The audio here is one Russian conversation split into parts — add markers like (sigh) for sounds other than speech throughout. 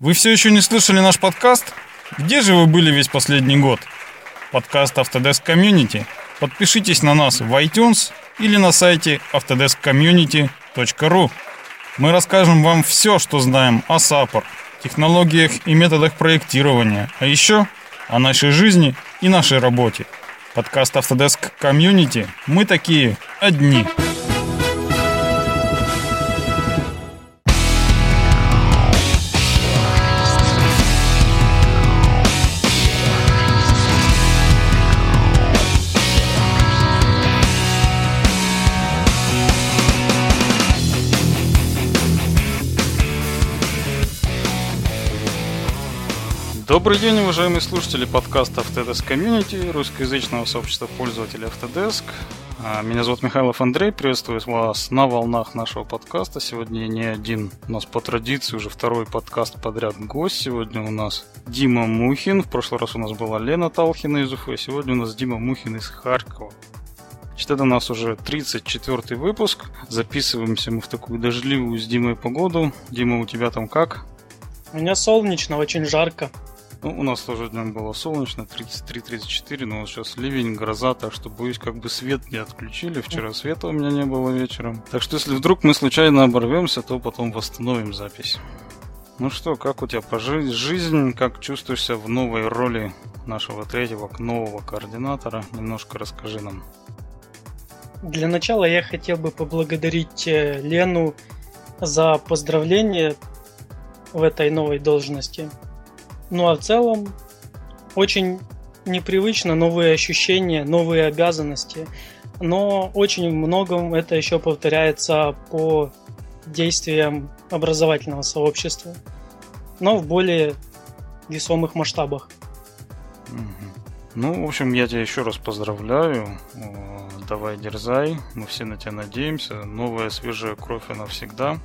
Вы все еще не слышали наш подкаст? Где же вы были весь последний год? Подкаст Autodesk Community. Подпишитесь на нас в iTunes или на сайте autodeskcommunity.ru. Мы расскажем вам все, что знаем о SAPOR, технологиях и методах проектирования, а еще о нашей жизни и нашей работе. Подкаст Autodesk Community. Мы такие одни. Добрый день, уважаемые слушатели подкаста Autodesk Community, русскоязычного сообщества пользователей Autodesk. А, меня зовут Михайлов Андрей, приветствую вас на волнах нашего подкаста. Сегодня не один, у нас по традиции уже второй подкаст подряд гость. Сегодня у нас Дима Мухин, в прошлый раз у нас была Лена Талхина из Уфы, сегодня у нас Дима Мухин из Харькова. Значит, это у нас уже 34 выпуск. Записываемся мы в такую дождливую с Димой погоду. Дима, у тебя там как? У меня солнечно, очень жарко. Ну, у нас тоже днем было солнечно, 33-34, но вот сейчас ливень, гроза, так что боюсь, как бы свет не отключили. Вчера света у меня не было вечером. Так что если вдруг мы случайно оборвемся, то потом восстановим запись. Ну что, как у тебя по жи- жизнь, как чувствуешься в новой роли нашего третьего нового координатора? Немножко расскажи нам. Для начала я хотел бы поблагодарить э, Лену за поздравление в этой новой должности. Ну а в целом очень непривычно, новые ощущения, новые обязанности. Но очень многом это еще повторяется по действиям образовательного сообщества, но в более весомых масштабах. Ну, в общем, я тебя еще раз поздравляю. Давай дерзай, мы все на тебя надеемся. Новая свежая кровь, она всегда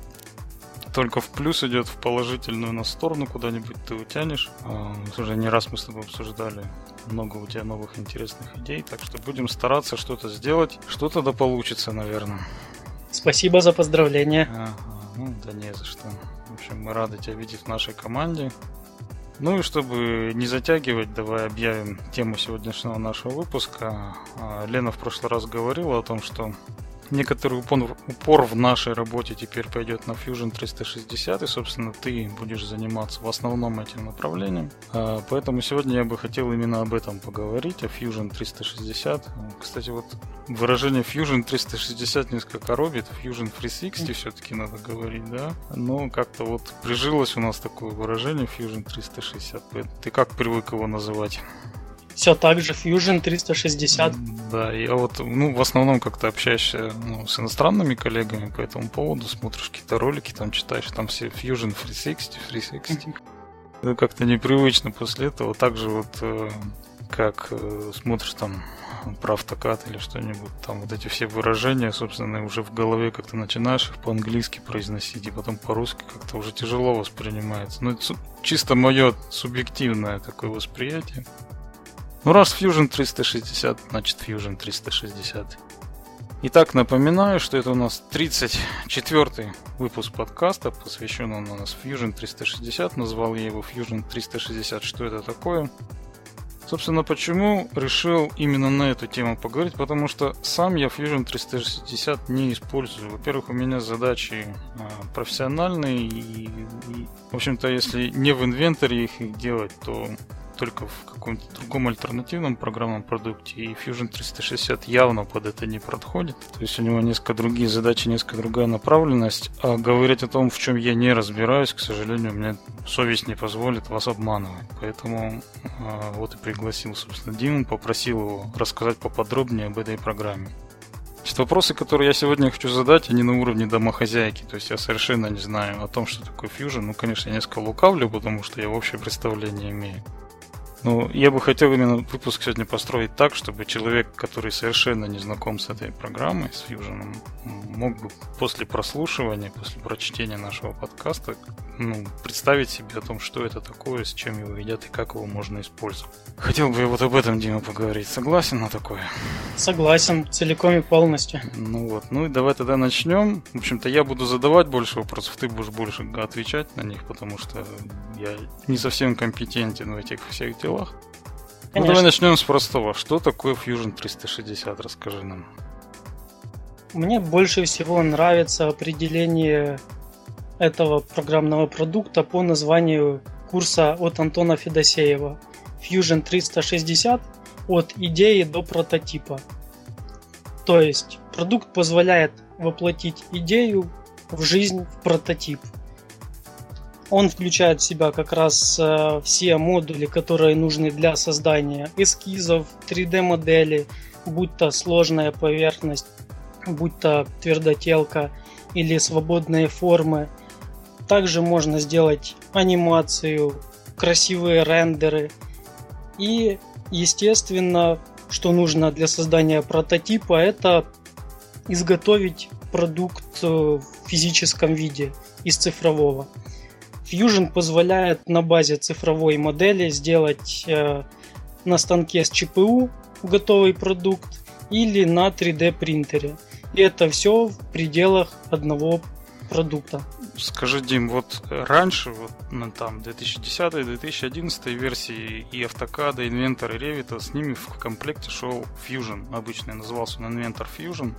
только в плюс идет в положительную на сторону куда-нибудь ты утянешь. А, уже не раз мы с тобой обсуждали много у тебя новых интересных идей, так что будем стараться что-то сделать. Что-то да получится, наверное. Спасибо за поздравление. Ага, ну да не за что. В общем, мы рады тебя видеть в нашей команде. Ну и чтобы не затягивать, давай объявим тему сегодняшнего нашего выпуска. А, Лена в прошлый раз говорила о том, что некоторый упор, упор в нашей работе теперь пойдет на Fusion 360, и, собственно, ты будешь заниматься в основном этим направлением. А, поэтому сегодня я бы хотел именно об этом поговорить, о Fusion 360. Кстати, вот выражение Fusion 360 несколько коробит, Fusion 360 все-таки надо говорить, да? Но как-то вот прижилось у нас такое выражение Fusion 360. Ты как привык его называть? Все так же, Fusion 360. Да, я вот, ну, в основном как-то общаешься ну, с иностранными коллегами по этому поводу, смотришь какие-то ролики, там читаешь, там все Fusion 360, 360. Это как-то непривычно после этого. Также вот, э, как э, смотришь там про или что-нибудь, там вот эти все выражения, собственно, уже в голове как-то начинаешь их по-английски произносить, и потом по-русски как-то уже тяжело воспринимается. Ну, это чисто мое субъективное такое восприятие. Ну, раз Fusion 360, значит Fusion 360. Итак, напоминаю, что это у нас 34-й выпуск подкаста, посвящен он у нас Fusion 360. Назвал я его Fusion 360. Что это такое? Собственно, почему решил именно на эту тему поговорить? Потому что сам я Fusion 360 не использую. Во-первых, у меня задачи а, профессиональные, и, и, в общем-то, если не в инвентаре их делать, то только в каком-то другом альтернативном программном продукте, и Fusion 360 явно под это не подходит. То есть у него несколько другие задачи, несколько другая направленность. А говорить о том, в чем я не разбираюсь, к сожалению, мне совесть не позволит вас обманывать. Поэтому а, вот и пригласил, собственно, Диму, попросил его рассказать поподробнее об этой программе. Значит, вопросы, которые я сегодня хочу задать, они на уровне домохозяйки. То есть я совершенно не знаю о том, что такое Fusion. Ну, конечно, я несколько лукавлю, потому что я общее представление имею. Ну, я бы хотел именно выпуск сегодня построить так, чтобы человек, который совершенно не знаком с этой программой, с Fusion, мог бы после прослушивания, после прочтения нашего подкаста, ну, представить себе о том, что это такое, с чем его едят и как его можно использовать. Хотел бы я вот об этом, Дима, поговорить. Согласен на такое? Согласен, целиком и полностью. Ну вот, ну и давай тогда начнем. В общем-то, я буду задавать больше вопросов, ты будешь больше отвечать на них, потому что я не совсем компетентен в этих всех делах. Конечно. Ну давай начнем с простого. Что такое Fusion 360? Расскажи нам. Мне больше всего нравится определение этого программного продукта по названию курса от Антона Федосеева Fusion 360 от идеи до прототипа. То есть продукт позволяет воплотить идею в жизнь в прототип. Он включает в себя как раз э, все модули, которые нужны для создания эскизов, 3D-модели, будь то сложная поверхность, будь то твердотелка или свободные формы. Также можно сделать анимацию, красивые рендеры. И, естественно, что нужно для создания прототипа, это изготовить продукт э, в физическом виде из цифрового. Fusion позволяет на базе цифровой модели сделать э, на станке с ЧПУ готовый продукт или на 3D принтере. И это все в пределах одного продукта. Скажи, Дим, вот раньше, вот ну, там 2010-2011 версии и AutoCAD, и Inventor, и Revit, с ними в комплекте шел Fusion, обычный назывался он Inventor Fusion.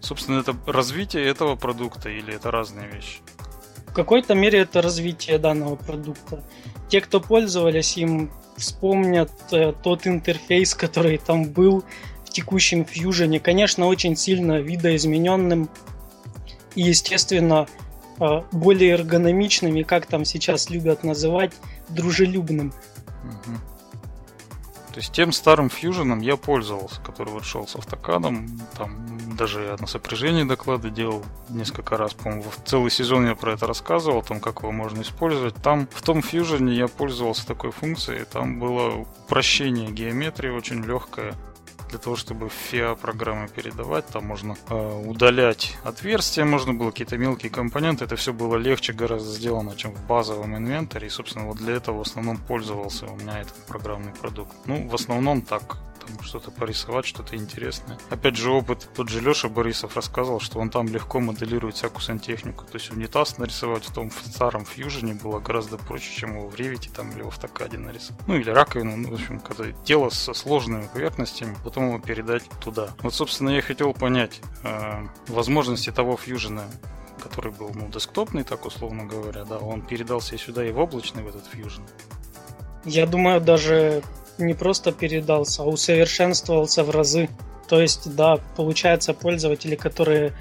Собственно, это развитие этого продукта или это разные вещи? В какой-то мере это развитие данного продукта. Те, кто пользовались им, вспомнят э, тот интерфейс, который там был в текущем Fusion. Конечно, очень сильно видоизмененным и, естественно, э, более эргономичным и, как там сейчас любят называть, дружелюбным. Угу. То есть тем старым фьюженом я пользовался, который вот шел с автокадом. Там даже на сопряжении доклады делал несколько раз, по-моему, целый сезон я про это рассказывал, о том, как его можно использовать. Там в том фьюжене я пользовался такой функцией, там было упрощение геометрии очень легкое для того, чтобы FIA программы передавать, там можно э, удалять отверстия, можно было какие-то мелкие компоненты, это все было легче гораздо сделано, чем в базовом инвентаре, и, собственно, вот для этого в основном пользовался у меня этот программный продукт. Ну, в основном так, что-то порисовать, что-то интересное. Опять же, опыт, тот же Леша Борисов рассказывал, что он там легко моделирует всякую сантехнику. То есть унитаз нарисовать в том в старом фьюжене было гораздо проще, чем его в Revit там, или в автокаде нарисовать. Ну или раковину, ну, в общем, когда дело со сложными поверхностями, потом его передать туда. Вот, собственно, я хотел понять э, возможности того фьюжена, который был, ну, десктопный, так условно говоря, да, он передался и сюда, и в облачный, в этот Fusion. Я думаю, даже не просто передался, а усовершенствовался в разы. То есть, да, получается, пользователи, которые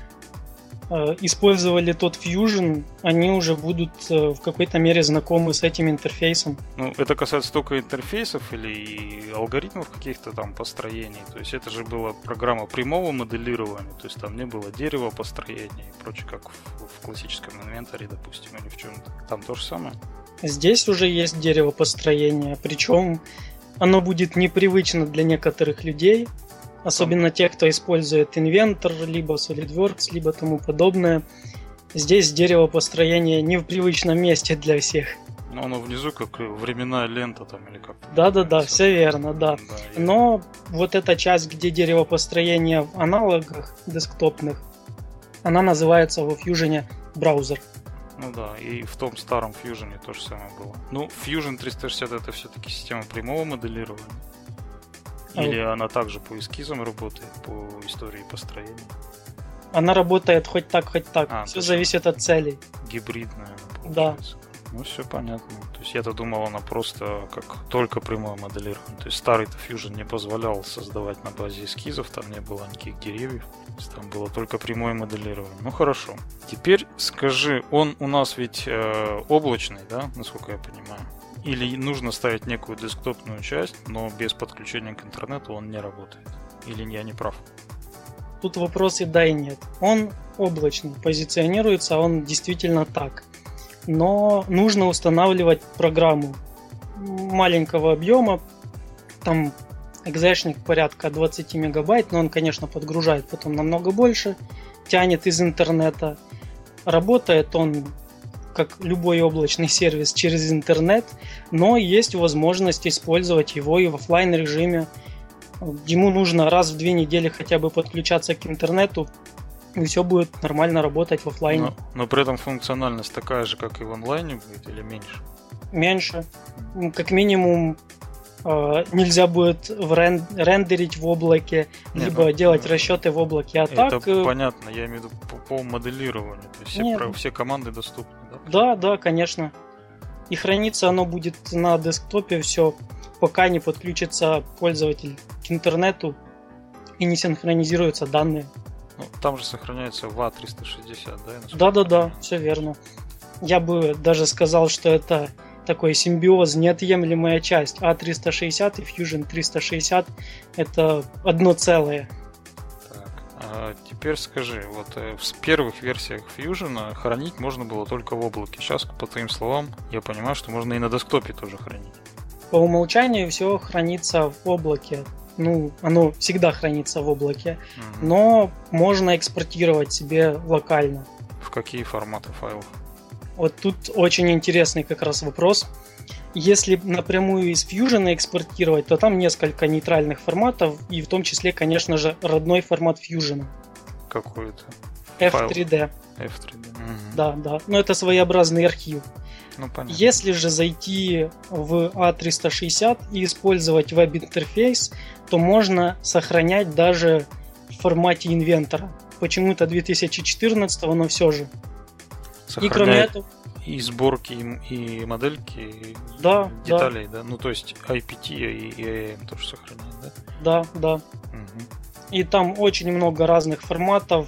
э, использовали тот Fusion, они уже будут э, в какой-то мере знакомы с этим интерфейсом. Ну, это касается только интерфейсов или алгоритмов каких-то там построений. То есть это же была программа прямого моделирования, то есть там не было дерева построения и прочее, как в, в классическом инвентаре, допустим, или в чем-то. Там то же самое. Здесь уже есть дерево построения, причем оно будет непривычно для некоторых людей, особенно тех, кто использует Inventor, либо SolidWorks, либо тому подобное. Здесь дерево построения не в привычном месте для всех. Но оно внизу как временная лента там или как Да-да-да, все верно, да. да Но я... вот эта часть, где дерево построения в аналогах десктопных, она называется во Fusion браузер. Ну да, и в том старом Fusion то же самое было. Ну, Fusion 360 это все-таки система прямого моделирования. А Или а... она также по эскизам работает, по истории построения? Она работает хоть так, хоть так. А, все зависит от целей. Гибридная, получается. Да. Ну, все понятно. То есть я-то думал, она просто как только прямое моделирование. То есть старый-то Fusion не позволял создавать на базе эскизов, там не было никаких деревьев. То есть там было только прямое моделирование. Ну хорошо. Теперь скажи, он у нас ведь э, облачный, да, насколько я понимаю? Или нужно ставить некую десктопную часть, но без подключения к интернету он не работает? Или я не прав? Тут вопрос и да, и нет. Он облачный, позиционируется он действительно так но нужно устанавливать программу маленького объема, там экзешник порядка 20 мегабайт, но он, конечно, подгружает потом намного больше, тянет из интернета. Работает он как любой облачный сервис через интернет, но есть возможность использовать его и в офлайн режиме. Ему нужно раз в две недели хотя бы подключаться к интернету, и все будет нормально работать в офлайне. Но, но при этом функциональность такая же, как и в онлайне будет, или меньше? Меньше. Как минимум э, нельзя будет в рен- рендерить в облаке, Нет, либо ну, делать ну, расчеты в облаке. А это так... Э, понятно, я имею в виду по, по моделированию. То есть все, про, все команды доступны, да? Да, да, конечно. И храниться оно будет на десктопе все, пока не подключится пользователь к интернету и не синхронизируются данные. Ну, там же сохраняется VA360, да? Да-да-да, все верно. Я бы даже сказал, что это такой симбиоз, неотъемлемая часть. A360 и Fusion 360 это одно целое. Так, а теперь скажи, вот э, в первых версиях Fusion хранить можно было только в облаке. Сейчас, по твоим словам, я понимаю, что можно и на десктопе тоже хранить. По умолчанию все хранится в облаке ну, оно всегда хранится в облаке, угу. но можно экспортировать себе локально. В какие форматы файлов? Вот тут очень интересный как раз вопрос. Если напрямую из Fusion экспортировать, то там несколько нейтральных форматов, и в том числе, конечно же, родной формат Fusion. Какой это? F3D. F3D. Угу. Да, да. Но это своеобразный архив. Ну, понятно. Если же зайти в A360 и использовать веб-интерфейс, то можно сохранять даже в формате инвентора. Почему-то 2014, но все же. Сохраняет и кроме этого... И сборки, и, модельки, и да, деталей, да. да? Ну, то есть IPT и IAM тоже сохраняет, да? Да, да. Угу. И там очень много разных форматов.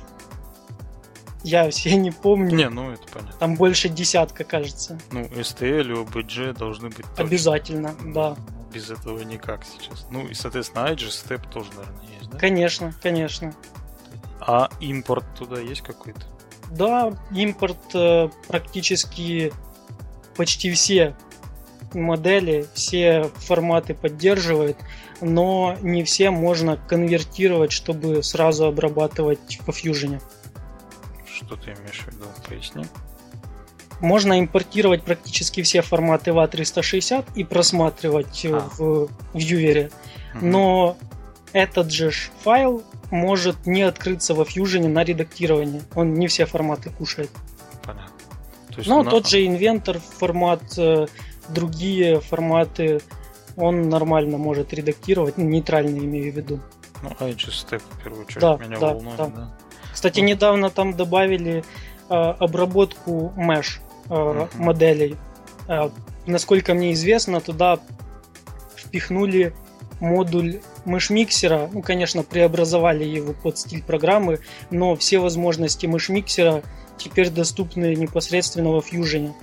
Я (laughs) все не помню. Не, ну это понятно. Там больше десятка, кажется. Ну, STL и OBJ должны быть точно. Обязательно, да без этого никак сейчас. Ну и, соответственно, IG Step тоже, наверное, есть, да? Конечно, конечно. А импорт туда есть какой-то? Да, импорт э, практически почти все модели, все форматы поддерживает, но не все можно конвертировать, чтобы сразу обрабатывать по Fusion. Что ты имеешь в виду? Поясни. Можно импортировать практически все форматы VA360 и просматривать а. в, в Viewer. Но этот же файл может не открыться во Fusion на редактирование. Он не все форматы кушает. Понятно. То Но на... тот же инвентор формат, э, другие форматы он нормально может редактировать, ну, нейтрально имею в виду. Ну, IGStep, в первую очередь, да, меня да, волнует, да. да. Кстати, недавно там добавили э, обработку mesh uh-huh. моделей. Э, насколько мне известно, туда впихнули модуль мышмиксера. Ну, конечно, преобразовали его под стиль программы, но все возможности мышмиксера теперь доступны непосредственно во Fusion.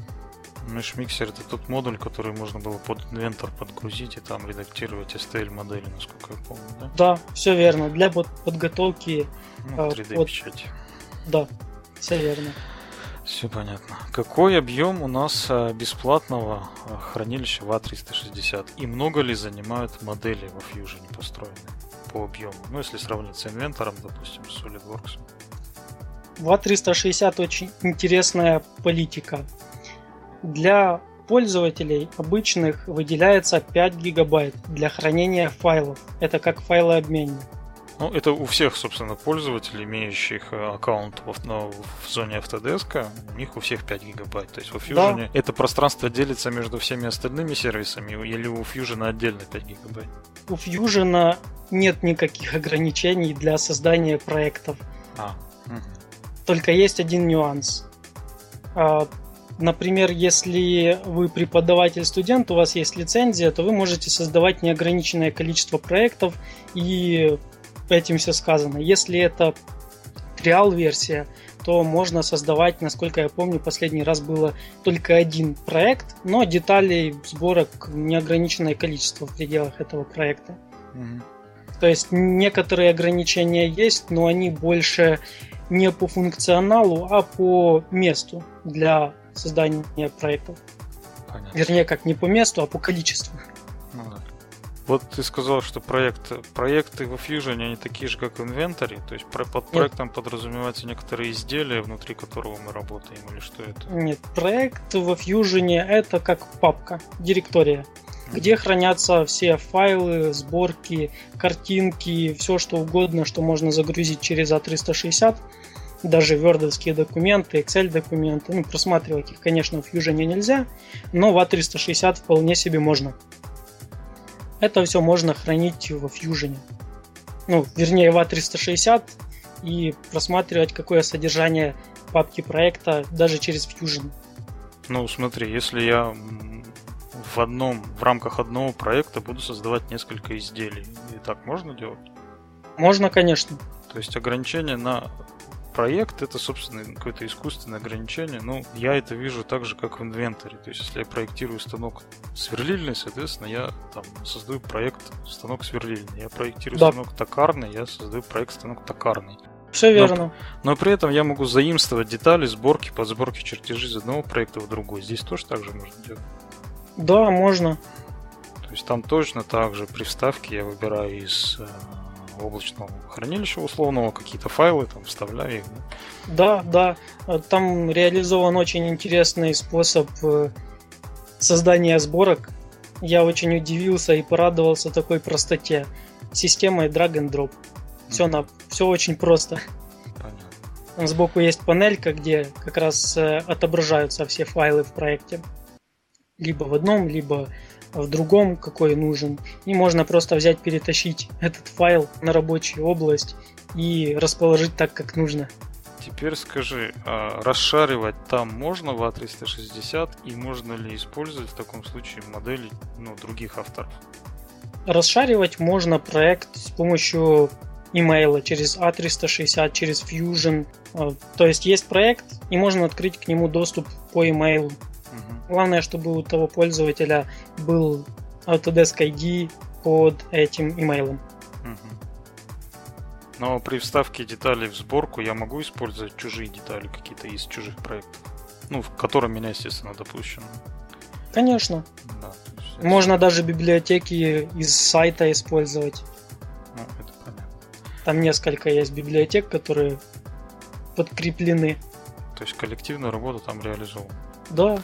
Мышмиксер это тот модуль, который можно было под инвентор подгрузить и там редактировать STL модели, насколько я помню, да? Да, все верно. Для подготовки ну, 3D под... печати. Да, все верно. Все понятно. Какой объем у нас а, бесплатного а, хранилища в A360? И много ли занимают модели во Fusion построенные по объему? Ну, если сравнить с инвентором, допустим, с SolidWorks. В A360 очень интересная политика. Для пользователей обычных выделяется 5 гигабайт для хранения файлов. Это как файлообменник. Ну, это у всех, собственно, пользователей, имеющих э, аккаунт в, ну, в зоне Autodesk, у них у всех 5 гигабайт. То есть у Fusion да. это пространство делится между всеми остальными сервисами, или у Fusion отдельно 5 гигабайт? У Fusion нет никаких ограничений для создания проектов. А, угу. Только есть один нюанс. Например, если вы преподаватель-студент, у вас есть лицензия, то вы можете создавать неограниченное количество проектов и этим все сказано. Если это триал-версия, то можно создавать, насколько я помню, последний раз было только один проект, но деталей сборок неограниченное количество в пределах этого проекта. Mm-hmm. То есть некоторые ограничения есть, но они больше не по функционалу, а по месту для создания проектов. Понятно. Вернее, как не по месту, а по количеству. Ну да. Вот ты сказал, что проект, проекты в Fusion, они такие же, как в Inventory, то есть под проектом Нет. подразумеваются некоторые изделия, внутри которого мы работаем, или что это? Нет, проект в Fusion это как папка, директория, mm-hmm. где хранятся все файлы, сборки, картинки, все что угодно, что можно загрузить через A360, даже вердовские документы, Excel документы, ну, просматривать их, конечно, в Fusion нельзя, но в A360 вполне себе можно. Это все можно хранить в Fusion. Ну, вернее, в A360 и просматривать, какое содержание папки проекта даже через Fusion. Ну, смотри, если я в одном, в рамках одного проекта буду создавать несколько изделий, и так можно делать? Можно, конечно. То есть ограничение на проект это, собственно, какое-то искусственное ограничение. Ну, я это вижу так же, как в инвентаре. То есть, если я проектирую станок сверлильный, соответственно, я там создаю проект станок сверлильный. Я проектирую да. станок токарный, я создаю проект станок токарный. Все верно. Но, но при этом я могу заимствовать детали сборки, подсборки чертежи из одного проекта в другой. Здесь тоже так же можно делать. Да, можно. То есть там точно так же при вставке я выбираю из облачного хранилища условного, какие-то файлы там вставляю их. Да, да. Там реализован очень интересный способ э, создания сборок. Я очень удивился и порадовался такой простоте. Системой drag and drop. Все, на, все очень просто. Понятно. Сбоку есть панелька, где как раз э, отображаются все файлы в проекте. Либо в одном, либо в другом, какой нужен. И можно просто взять, перетащить этот файл на рабочую область и расположить так, как нужно. Теперь скажи, а расшаривать там можно в А360 и можно ли использовать в таком случае модели ну, других авторов? Расшаривать можно проект с помощью имейла через A360, через Fusion. А, то есть есть проект, и можно открыть к нему доступ по имейлу. Главное, чтобы у того пользователя был Autodesk ID под этим имейлом. Но при вставке деталей в сборку я могу использовать чужие детали какие-то из чужих проектов. Ну, в котором меня, естественно, допущено. Конечно. Да, есть... Можно даже библиотеки из сайта использовать. Ну, это понятно. Там несколько есть библиотек, которые подкреплены. То есть коллективная работа там реализована. Да,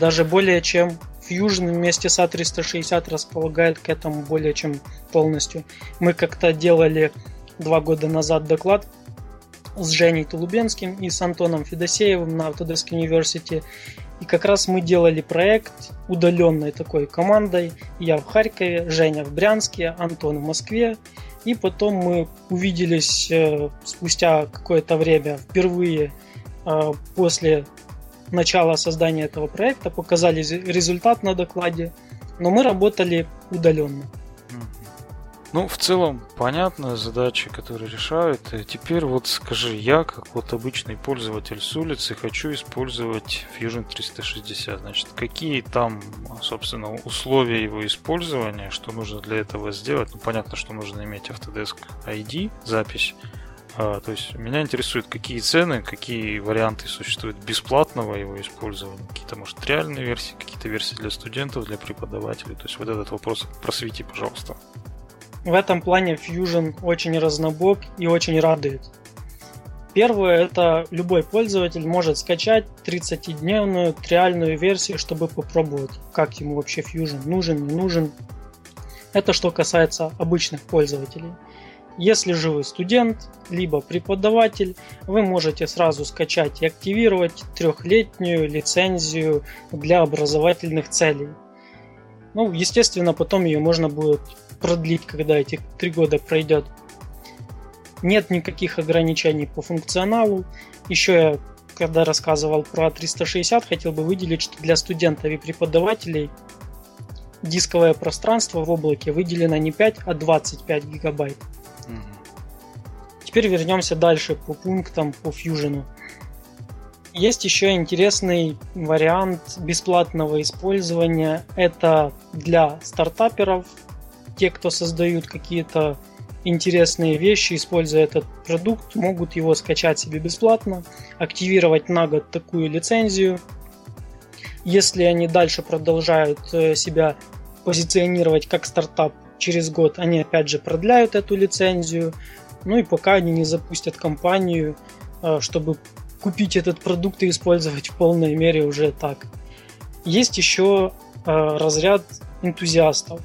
даже более чем Fusion вместе с A360 располагает к этому более чем полностью. Мы как-то делали два года назад доклад с Женей Тулубенским и с Антоном Федосеевым на Autodesk University. И как раз мы делали проект удаленной такой командой. Я в Харькове, Женя в Брянске, Антон в Москве. И потом мы увиделись э, спустя какое-то время впервые э, после начала создания этого проекта, показали результат на докладе, но мы работали удаленно. Ну, в целом, понятная задача, которую решают. Теперь вот скажи, я, как вот обычный пользователь с улицы, хочу использовать Fusion 360. Значит, какие там, собственно, условия его использования, что нужно для этого сделать? Ну, понятно, что нужно иметь Autodesk ID, запись то есть меня интересует, какие цены, какие варианты существуют бесплатного его использования, какие-то, может, реальные версии, какие-то версии для студентов, для преподавателей. То есть вот этот вопрос просвети, пожалуйста. В этом плане Fusion очень разнобок и очень радует. Первое, это любой пользователь может скачать 30-дневную триальную версию, чтобы попробовать, как ему вообще Fusion нужен, не нужен. Это что касается обычных пользователей. Если же вы студент, либо преподаватель, вы можете сразу скачать и активировать трехлетнюю лицензию для образовательных целей. Ну, естественно, потом ее можно будет продлить, когда эти три года пройдет. Нет никаких ограничений по функционалу. Еще я, когда рассказывал про 360, хотел бы выделить, что для студентов и преподавателей дисковое пространство в облаке выделено не 5, а 25 гигабайт. Теперь вернемся дальше по пунктам по Fusion. Есть еще интересный вариант бесплатного использования. Это для стартаперов, те, кто создают какие-то интересные вещи, используя этот продукт, могут его скачать себе бесплатно, активировать на год такую лицензию Если они дальше продолжают э, себя позиционировать как стартап через год, они опять же продляют эту лицензию. Ну и пока они не запустят компанию, э, чтобы купить этот продукт и использовать в полной мере уже так. Есть еще э, разряд энтузиастов.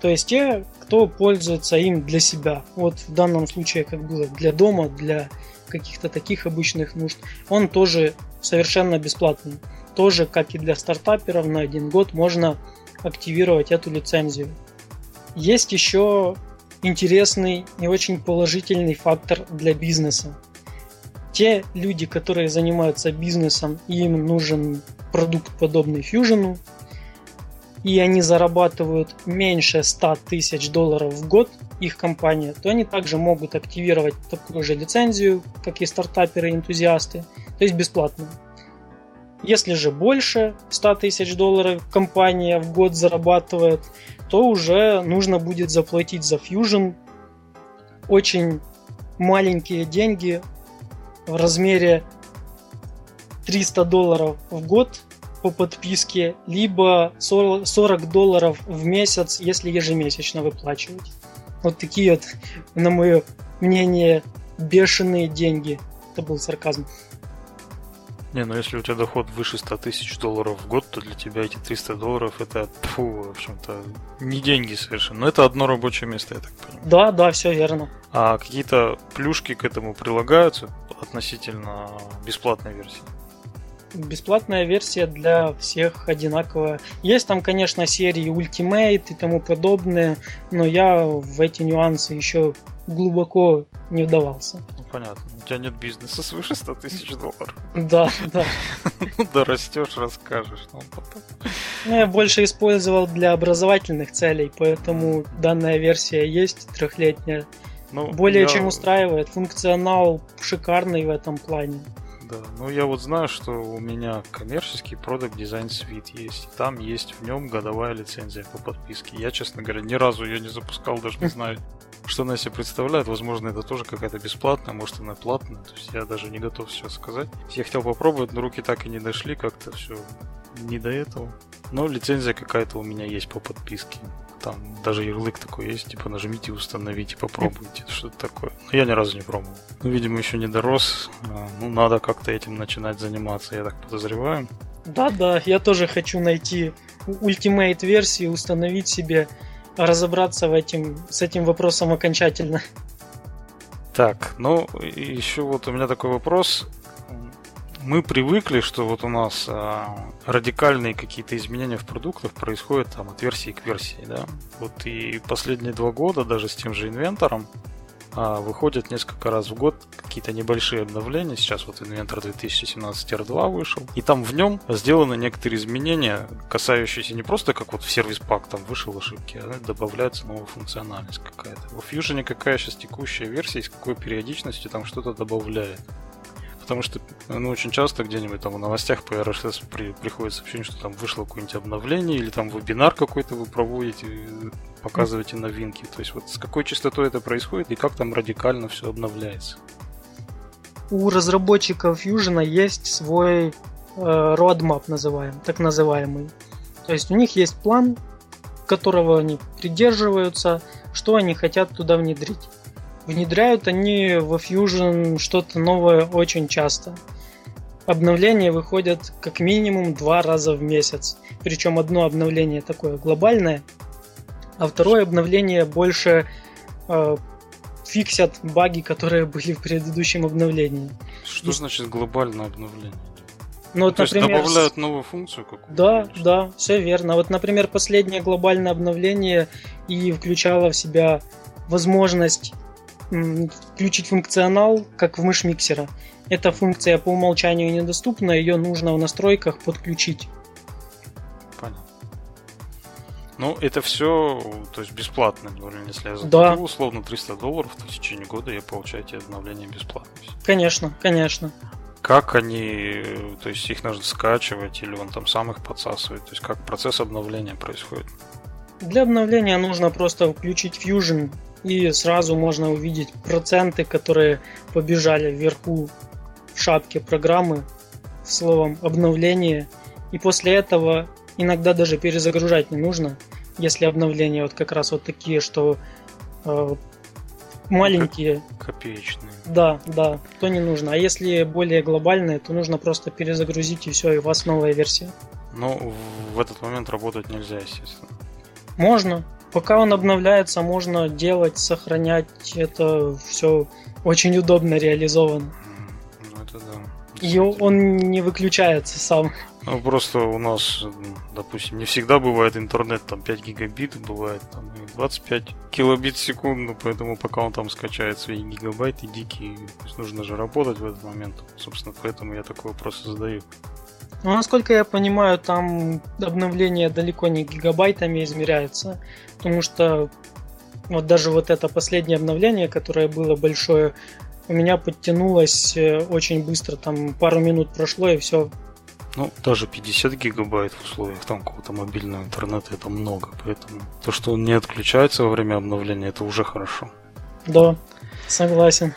То есть те, кто пользуется им для себя. Вот в данном случае, как было для дома, для каких-то таких обычных нужд, он тоже совершенно бесплатный. Тоже, как и для стартаперов, на один год можно активировать эту лицензию. Есть еще интересный и очень положительный фактор для бизнеса. Те люди, которые занимаются бизнесом, им нужен продукт подобный Fusion, и они зарабатывают меньше 100 тысяч долларов в год, их компания, то они также могут активировать такую же лицензию, как и стартаперы и энтузиасты, то есть бесплатно. Если же больше 100 тысяч долларов компания в год зарабатывает, то уже нужно будет заплатить за Fusion очень маленькие деньги в размере 300 долларов в год по подписке, либо 40 долларов в месяц, если ежемесячно выплачивать. Вот такие вот, на мое мнение, бешеные деньги. Это был сарказм. Не, ну если у тебя доход выше 100 тысяч долларов в год, то для тебя эти 300 долларов это, фу, в общем-то, не деньги совершенно. Но это одно рабочее место, я так понимаю. Да, да, все верно. А какие-то плюшки к этому прилагаются относительно бесплатной версии? бесплатная версия для всех одинаковая. Есть там, конечно, серии Ultimate и тому подобное, но я в эти нюансы еще глубоко не вдавался. Понятно. У тебя нет бизнеса свыше 100 тысяч долларов. Да, да. Ну, да растешь, расскажешь. Ну, потом. Ну, я больше использовал для образовательных целей, поэтому данная версия есть трехлетняя. Ну, Более я... чем устраивает. Функционал шикарный в этом плане. Да, ну я вот знаю, что у меня коммерческий продукт дизайн свит есть. Там есть в нем годовая лицензия по подписке. Я, честно говоря, ни разу ее не запускал, даже не (laughs) знаю, что она себе представляет. Возможно, это тоже какая-то бесплатная, может, она платная. То есть я даже не готов сейчас сказать. Я хотел попробовать, но руки так и не дошли, как-то все не до этого. Но лицензия какая-то у меня есть по подписке. Там даже ярлык такой есть, типа нажмите установить и попробуйте, что-то такое. Но я ни разу не пробовал. Ну, видимо, еще не дорос. А, ну, надо как-то этим начинать заниматься, я так подозреваю. Да-да, я тоже хочу найти ультимейт версии, установить себе, разобраться в этим, с этим вопросом окончательно. Так, ну, еще вот у меня такой вопрос мы привыкли, что вот у нас а, радикальные какие-то изменения в продуктах происходят там от версии к версии, да. Вот и последние два года даже с тем же инвентором выходят несколько раз в год какие-то небольшие обновления. Сейчас вот инвентор 2017 R2 вышел. И там в нем сделаны некоторые изменения, касающиеся не просто как вот в сервис пак там вышел ошибки, а добавляется новая функциональность какая-то. В Fusion какая сейчас текущая версия с какой периодичностью там что-то добавляет. Потому что ну, очень часто где-нибудь там в новостях по RSS при, приходит сообщение, что там вышло какое-нибудь обновление, или там вебинар какой-то вы проводите, показываете новинки. То есть вот с какой частотой это происходит и как там радикально все обновляется. У разработчиков Fusion есть свой э, roadmap, называем, так называемый. То есть у них есть план, которого они придерживаются, что они хотят туда внедрить. Внедряют они во Fusion что-то новое очень часто. Обновления выходят как минимум два раза в месяц. Причем одно обновление такое глобальное, а второе обновление больше э, фиксят баги, которые были в предыдущем обновлении. Что И... значит глобальное обновление? Ну, вот, То например, есть добавляют новую функцию какую-то? Да, конечно. да, все верно. Вот, например, последнее глобальное обновление и включало в себя возможность включить функционал, как в мышь миксера. Эта функция по умолчанию недоступна, ее нужно в настройках подключить. Ну, это все, то есть бесплатно, если я заплатил да. условно 300 долларов, то в течение года я получаю эти обновления бесплатно. Конечно, конечно. Как они, то есть их нужно скачивать или он там сам их подсасывает, то есть как процесс обновления происходит? Для обновления нужно просто включить Fusion и сразу можно увидеть проценты, которые побежали вверху в шапке программы словом обновление И после этого иногда даже перезагружать не нужно, если обновления вот как раз вот такие, что э, маленькие. Копеечные. Да, да, то не нужно. А если более глобальные, то нужно просто перезагрузить и все, и у вас новая версия. Но в этот момент работать нельзя, естественно. Можно. Пока он обновляется, можно делать, сохранять. Это все очень удобно реализовано. Ну, это да. И он не выключается сам. Ну, просто у нас, допустим, не всегда бывает интернет, там 5 гигабит, бывает там 25 килобит в секунду, поэтому пока он там скачает свои гигабайты дикие, то есть нужно же работать в этот момент. Собственно, поэтому я такой вопрос задаю. Ну, насколько я понимаю, там обновление далеко не гигабайтами измеряется, потому что вот даже вот это последнее обновление, которое было большое, у меня подтянулось э, очень быстро, там пару минут прошло и все. Ну, даже 50 гигабайт в условиях там какого-то мобильного интернета это много, поэтому то, что он не отключается во время обновления, это уже хорошо. Да, согласен.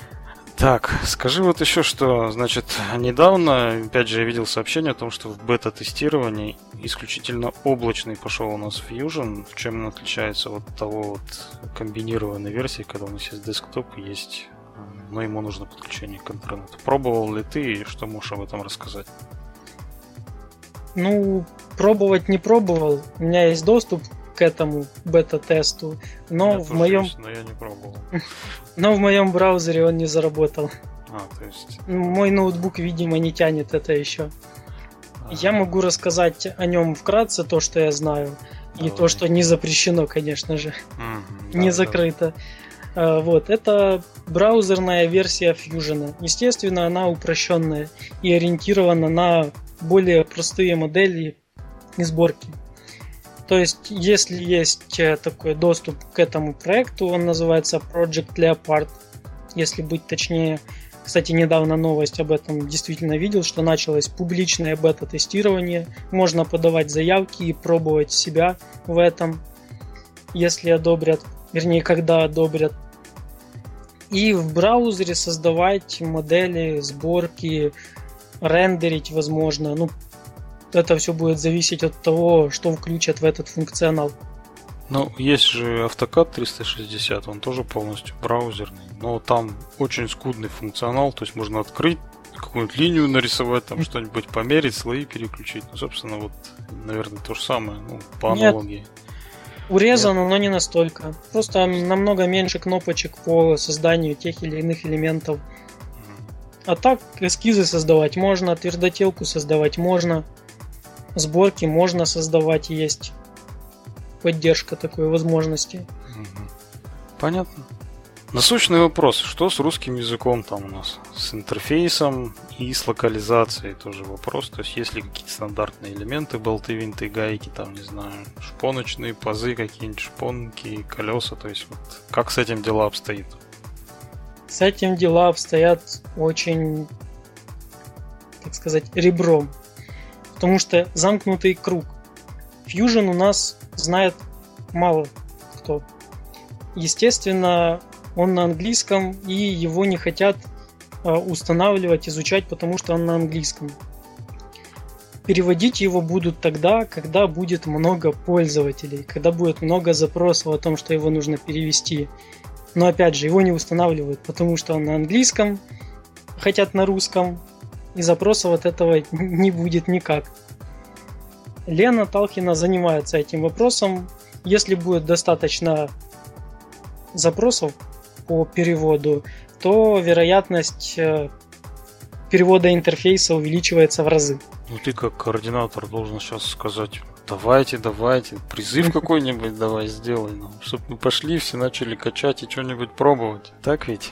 Так, скажи вот еще, что, значит, недавно, опять же, я видел сообщение о том, что в бета-тестировании исключительно облачный пошел у нас Fusion. В чем он отличается от того вот комбинированной версии, когда у нас есть десктоп и есть, но ему нужно подключение к интернету. Пробовал ли ты и что можешь об этом рассказать? Ну, пробовать не пробовал. У меня есть доступ к этому бета-тесту, но в моем... но я не пробовал. (laughs) Но в моем браузере он не заработал. А, то есть... Мой ноутбук, видимо, не тянет это еще. А. Я могу рассказать о нем вкратце то, что я знаю. Давай. И то, что не запрещено, конечно же. Угу, не да, закрыто. Да. Вот, это браузерная версия Fusion. Естественно, она упрощенная и ориентирована на более простые модели и сборки. То есть, если есть э, такой доступ к этому проекту, он называется Project Leopard, если быть точнее. Кстати, недавно новость об этом действительно видел, что началось публичное бета-тестирование. Можно подавать заявки и пробовать себя в этом, если одобрят, вернее, когда одобрят. И в браузере создавать модели, сборки, рендерить, возможно. Ну, это все будет зависеть от того, что включат в этот функционал. Ну, есть же AutoCAD 360, он тоже полностью браузерный, но там очень скудный функционал, то есть можно открыть какую-нибудь линию нарисовать, там что-нибудь померить, слои переключить. Ну, собственно, вот, наверное, то же самое, ну, по аналогии. Нет. Урезано, Нет. но не настолько. Просто намного меньше кнопочек по созданию тех или иных элементов. А так эскизы создавать можно, твердотелку создавать можно сборки можно создавать, есть поддержка такой возможности. Понятно. Насущный вопрос, что с русским языком там у нас? С интерфейсом и с локализацией тоже вопрос. То есть есть ли какие-то стандартные элементы, болты, винты, гайки, там, не знаю, шпоночные пазы, какие-нибудь шпонки, колеса. То есть вот как с этим дела обстоит? С этим дела обстоят очень, так сказать, ребром потому что замкнутый круг. Fusion у нас знает мало кто. Естественно, он на английском, и его не хотят а, устанавливать, изучать, потому что он на английском. Переводить его будут тогда, когда будет много пользователей, когда будет много запросов о том, что его нужно перевести. Но опять же, его не устанавливают, потому что он на английском, хотят на русском, и запросов от этого не будет никак. Лена Талхина занимается этим вопросом. Если будет достаточно запросов по переводу, то вероятность э, перевода интерфейса увеличивается в разы. Ну ты как координатор должен сейчас сказать, давайте, давайте, призыв (laughs) какой-нибудь давай сделай нам, чтобы мы пошли, все начали качать и что-нибудь пробовать. Так ведь?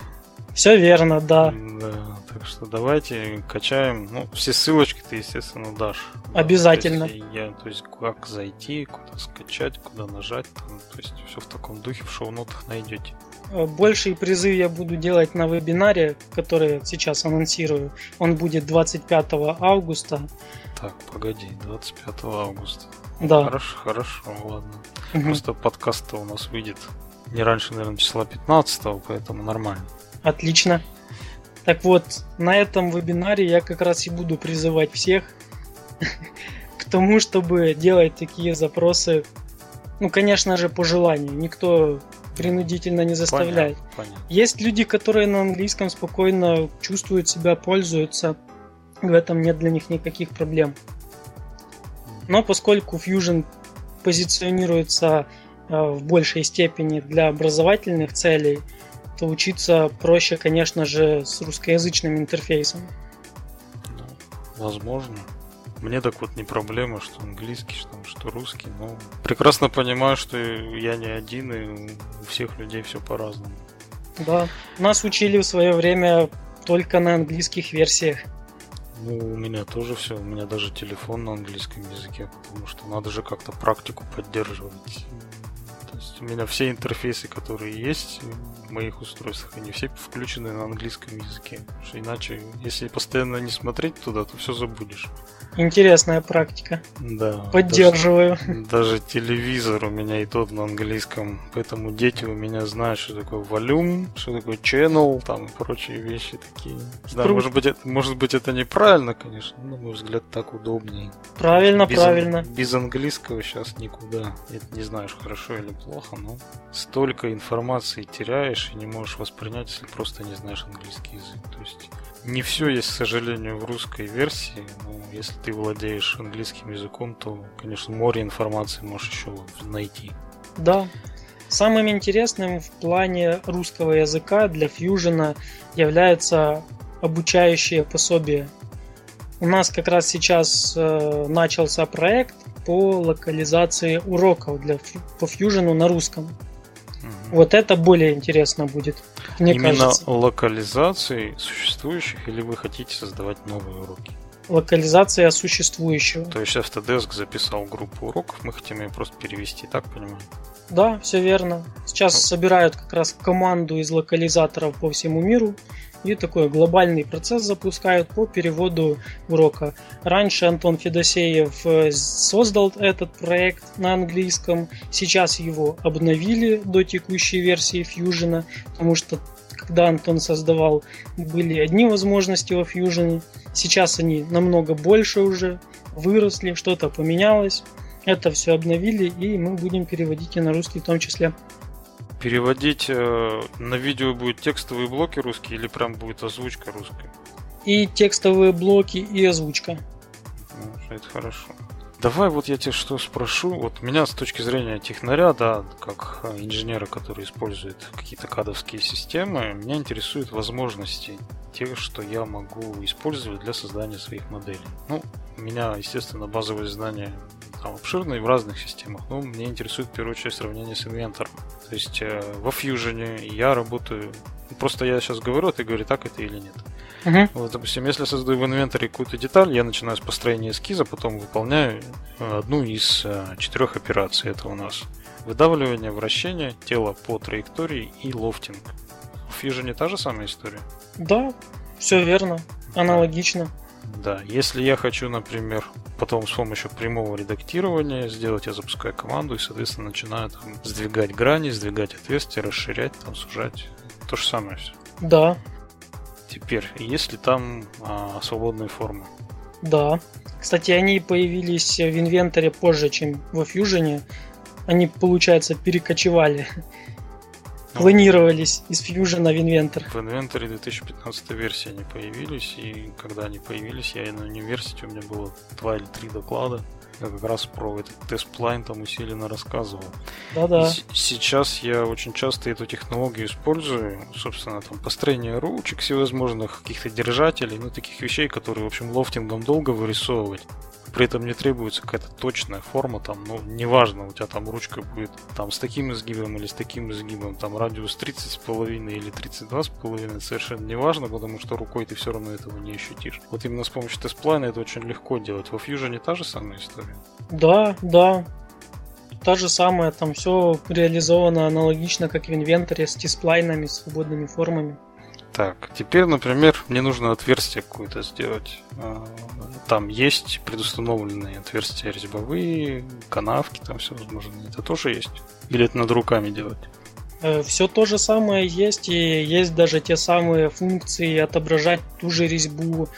Все верно, да. Да, так что давайте качаем. Ну, все ссылочки ты, естественно, дашь. Обязательно. То есть, я, то есть как зайти, куда скачать, куда нажать. Там, то есть все в таком духе в шоу-нотах найдете. Э, больший призыв я буду делать на вебинаре, который сейчас анонсирую. Он будет 25 августа. Так, погоди, 25 августа. Да. Хорошо, хорошо, ладно. Угу. Просто подкаст-то у нас выйдет не раньше, наверное, числа 15, поэтому нормально. Отлично. Так вот, на этом вебинаре я как раз и буду призывать всех, (laughs) тому, чтобы делать такие запросы, ну, конечно же, по желанию. Никто принудительно не заставляет. Понятно, понятно. Есть люди, которые на английском спокойно чувствуют себя, пользуются. В этом нет для них никаких проблем. Но поскольку Fusion позиционируется э, в большей степени для образовательных целей, то учиться проще, конечно же, с русскоязычным интерфейсом. Ну, возможно. Мне так вот не проблема, что английский, что, что русский, но прекрасно понимаю, что я не один, и у всех людей все по-разному. Да, нас учили в свое время только на английских версиях. Ну, у меня тоже все, у меня даже телефон на английском языке, потому что надо же как-то практику поддерживать. То есть у меня все интерфейсы, которые есть в моих устройствах, они все включены на английском языке. Потому что иначе, если постоянно не смотреть туда, то все забудешь. Интересная практика. Да. Поддерживаю. Даже, даже телевизор у меня и тот на английском, поэтому дети у меня знают, что такое волюм, что такое channel, там и прочие вещи такие. Да, может быть, это, может быть, это неправильно, конечно, но, на мой взгляд, так удобнее. Правильно, без, правильно. Без английского сейчас никуда. Это не знаешь, хорошо или плохо, но столько информации теряешь и не можешь воспринять, если просто не знаешь английский язык. То есть не все есть, к сожалению, в русской версии, но если ты владеешь английским языком, то, конечно, море информации можешь еще найти. Да. Самым интересным в плане русского языка для Fusion является обучающее пособие. У нас как раз сейчас э, начался проект по локализации уроков для, по Fusion на русском. Угу. Вот это более интересно будет. Мне Именно кажется. локализации существующих или вы хотите создавать новые уроки? Локализация существующего. То есть Autodesk записал группу уроков, мы хотим ее просто перевести, так понимаю? Да, все верно. Сейчас ну. собирают как раз команду из локализаторов по всему миру и такой глобальный процесс запускают по переводу урока. Раньше Антон Федосеев э, создал этот проект на английском, сейчас его обновили до текущей версии Fusion, потому что когда Антон создавал, были одни возможности во Fusion, сейчас они намного больше уже, выросли, что-то поменялось. Это все обновили, и мы будем переводить и на русский в том числе. Переводить э, на видео будет текстовые блоки русские или прям будет озвучка русская? И текстовые блоки, и озвучка. Ну, это хорошо. Давай вот я тебе что спрошу. Вот меня с точки зрения технаря, да, как инженера, который использует какие-то кадовские системы, меня интересуют возможности тех, что я могу использовать для создания своих моделей. Ну, у меня, естественно, базовые знания там обширные в разных системах, но мне интересует в первую очередь сравнение с инвентором. То есть э, во Fusion я работаю, просто я сейчас говорю, а ты говори, так это или нет. Uh-huh. Вот, допустим, если я создаю в инвентаре какую-то деталь, я начинаю с построения эскиза, потом выполняю э, одну из э, четырех операций. Это у нас выдавливание, вращение, тело по траектории и лофтинг. В Fusion та же самая история? Да, все верно, аналогично. Да, если я хочу, например, потом с помощью прямого редактирования сделать, я запускаю команду и, соответственно, начинаю там сдвигать грани, сдвигать отверстия, расширять, там, сужать. То же самое все. Да, Теперь, есть ли там а, свободные формы? Да. Кстати, они появились в инвентаре позже, чем во Fusion. Они, получается, перекочевали. Клонировались из Fusion в инвентор. В инвентаре 2015 версии они появились, и когда они появились, я на университете, у меня было два или три доклада я как раз про этот тест-плайн там усиленно рассказывал. Да-да. Сейчас я очень часто эту технологию использую, собственно, там построение ручек всевозможных, каких-то держателей, ну, таких вещей, которые, в общем, лофтингом долго вырисовывать. При этом не требуется какая-то точная форма, там, ну, неважно, у тебя там ручка будет там с таким изгибом или с таким изгибом, там радиус 30,5 или 32,5, совершенно неважно, потому что рукой ты все равно этого не ощутишь. Вот именно с помощью тестплайна это очень легко делать. Во Fusion та же самая история? Да, да. Та же самая, там все реализовано аналогично, как в инвентаре, с тисплайнами, свободными формами. Так, теперь, например, мне нужно отверстие какое-то сделать. А, там есть предустановленные отверстия резьбовые, канавки, там все возможно. Это тоже есть? Или это надо руками делать? Э, все то же самое есть, и есть даже те самые функции отображать ту же резьбу,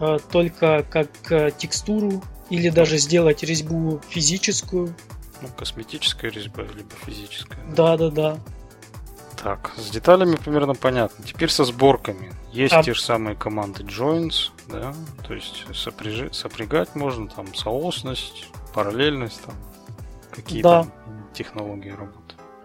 э, только как э, текстуру или даже сделать резьбу физическую. Ну, косметическая резьба, либо физическая. Да, да, да. Так, с деталями примерно понятно. Теперь со сборками. Есть а... те же самые команды joins, да, то есть сопряжи, сопрягать можно, там, соосность, параллельность, там, какие да. там технологии работают.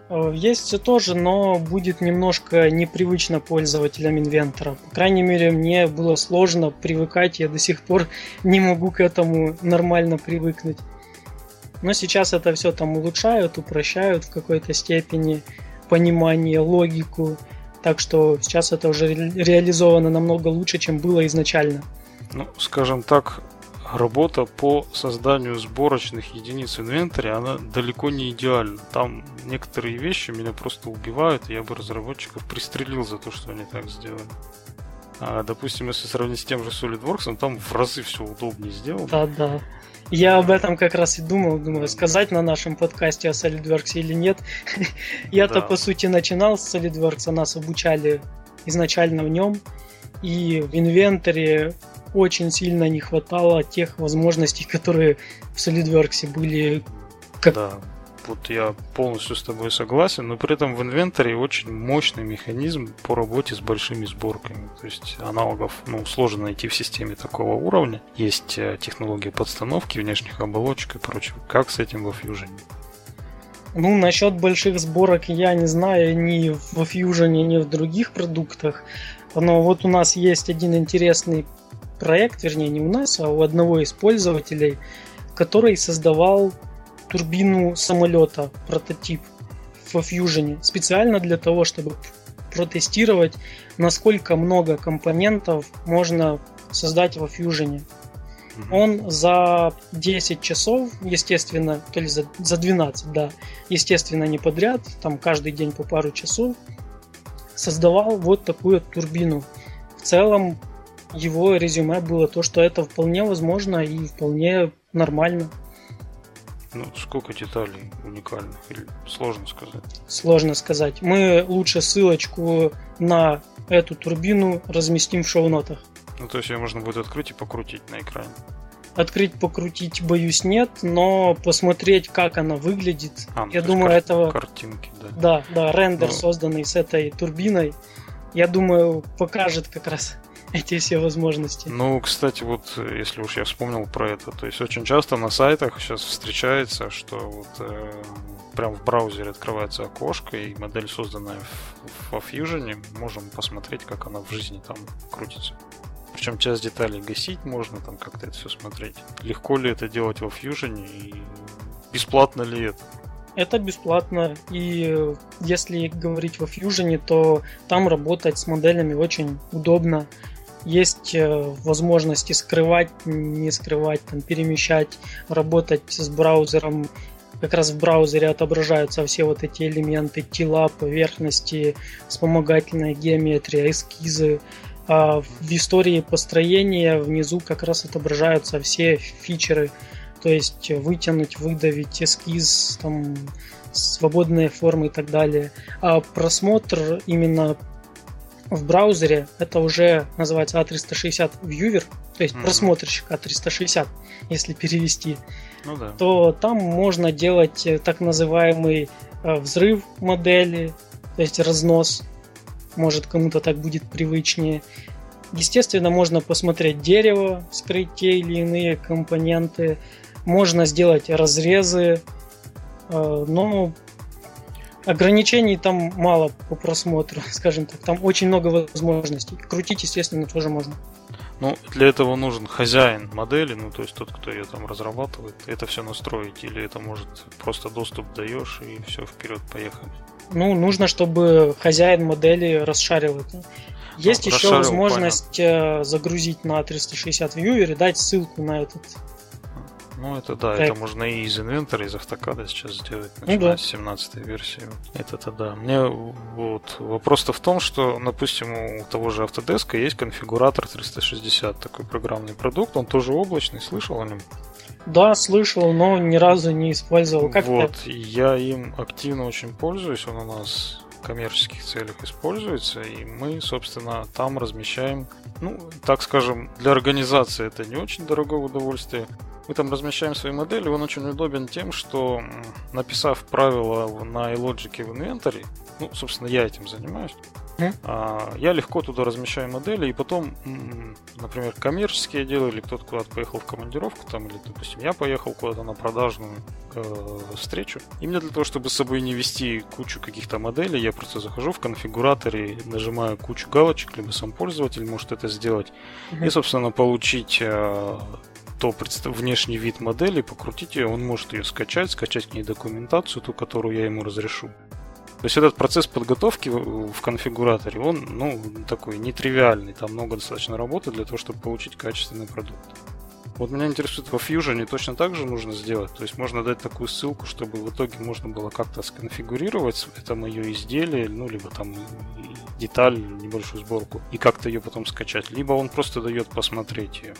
Э, есть тоже, но будет немножко непривычно пользователям инвентора. По крайней мере, мне было сложно привыкать, я до сих пор (laughs) не могу к этому нормально привыкнуть. Но сейчас это все там улучшают, упрощают в какой-то степени понимание, логику. Так что сейчас это уже реализовано намного лучше, чем было изначально. Ну, скажем так, работа по созданию сборочных единиц инвентаря, она далеко не идеальна. Там некоторые вещи меня просто убивают, и я бы разработчиков пристрелил за то, что они так сделали. А, допустим, если сравнить с тем же SolidWorks, там в разы все удобнее сделано. Да, да. Я об этом как раз и думал, думаю, сказать на нашем подкасте о SolidWorks или нет. (laughs) Я-то, да. по сути, начинал с SolidWorks, а нас обучали изначально в нем. И в инвентаре очень сильно не хватало тех возможностей, которые в SolidWorks были. Как... Да, вот я полностью с тобой согласен, но при этом в инвентаре очень мощный механизм по работе с большими сборками. То есть аналогов ну, сложно найти в системе такого уровня. Есть э, технология подстановки внешних оболочек и прочего. Как с этим во Fusion? Ну, насчет больших сборок я не знаю ни во Fusion, ни в других продуктах. Но вот у нас есть один интересный проект, вернее не у нас, а у одного из пользователей, который создавал турбину самолета, прототип в Fusion, специально для того, чтобы протестировать, насколько много компонентов можно создать во Fusion. Он за 10 часов, естественно, то ли за, за 12, да, естественно, не подряд, там каждый день по пару часов, создавал вот такую турбину. В целом, его резюме было то, что это вполне возможно и вполне нормально. Ну, сколько деталей уникальных? Или сложно сказать? Сложно сказать. Мы лучше ссылочку на эту турбину разместим в шоу-нотах. Ну, то есть ее можно будет открыть и покрутить на экране. Открыть, покрутить, боюсь, нет, но посмотреть, как она выглядит. А, ну, я думаю, кар- этого... Картинки, да. Да, да, рендер, ну... созданный с этой турбиной, я думаю, покажет как раз (laughs) эти все возможности. Ну, кстати, вот если уж я вспомнил про это, то есть очень часто на сайтах сейчас встречается, что вот э, прям в браузере открывается окошко, и модель, созданная в, во Fusion, можем посмотреть, как она в жизни там крутится. Причем часть деталей гасить можно, там как-то это все смотреть. Легко ли это делать во Fusion и бесплатно ли это? Это бесплатно, и если говорить во Fusion, то там работать с моделями очень удобно есть э, возможности скрывать, не скрывать, там, перемещать, работать с браузером. Как раз в браузере отображаются все вот эти элементы, тела, поверхности, вспомогательная геометрия, эскизы. А в истории построения внизу как раз отображаются все фичеры. То есть вытянуть, выдавить эскиз, там, свободные формы и так далее. А просмотр именно в браузере это уже называется A360 Viewer, то есть mm-hmm. просмотрщик A360, если перевести, ну, да. то там можно делать э, так называемый э, взрыв модели, то есть разнос. Может кому-то так будет привычнее. Естественно, можно посмотреть дерево, вскрыть те или иные компоненты. Можно сделать разрезы, э, но Ограничений там мало по просмотру, (laughs) скажем так. Там очень много возможностей. Крутить, естественно, тоже можно. Ну, для этого нужен хозяин модели, ну, то есть тот, кто ее там разрабатывает, это все настроить, или это может просто доступ даешь и все, вперед, поехали. Ну, нужно, чтобы хозяин модели расшарил это. Есть ну, еще возможность понятно. Э, загрузить на 360 Viewer и дать ссылку на этот ну, это да, так. это можно и из инвентора, из автокада сейчас сделать, начиная ну, да. с 17 версии. Это-то да. Мне вот вопрос-то в том, что, допустим, у того же Autodesk есть конфигуратор 360, такой программный продукт, он тоже облачный, слышал о нем? Да, слышал, но ни разу не использовал. Как вот, это? я им активно очень пользуюсь, он у нас коммерческих целях используется, и мы, собственно, там размещаем, ну, так скажем, для организации это не очень дорогое удовольствие. Мы там размещаем свои модели, он очень удобен тем, что написав правила на iLogic в инвентаре, ну, собственно, я этим занимаюсь, Mm. Я легко туда размещаю модели, и потом, например, коммерческие отделы или кто-то куда-то поехал в командировку, там, или, допустим, я поехал куда-то на продажную э, встречу. И мне для того, чтобы с собой не вести кучу каких-то моделей, я просто захожу в конфигураторе, нажимаю кучу галочек, либо сам пользователь может это сделать, mm-hmm. и, собственно, получить э, то внешний вид модели, покрутить ее, он может ее скачать, скачать к ней документацию, ту, которую я ему разрешу. То есть этот процесс подготовки в конфигураторе, он ну, такой нетривиальный, там много достаточно работы для того, чтобы получить качественный продукт. Вот меня интересует, во Fusion точно так же нужно сделать. То есть можно дать такую ссылку, чтобы в итоге можно было как-то сконфигурировать это мое изделие, ну, либо там деталь, небольшую сборку, и как-то ее потом скачать. Либо он просто дает посмотреть ее.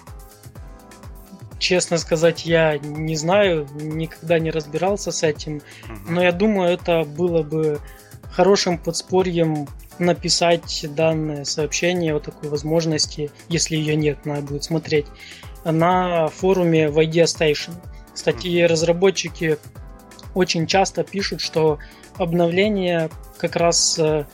Честно сказать, я не знаю, никогда не разбирался с этим, но я думаю, это было бы хорошим подспорьем написать данное сообщение о такой возможности, если ее нет, надо будет смотреть, на форуме в Idea Station. Кстати, разработчики очень часто пишут, что обновления как раз э,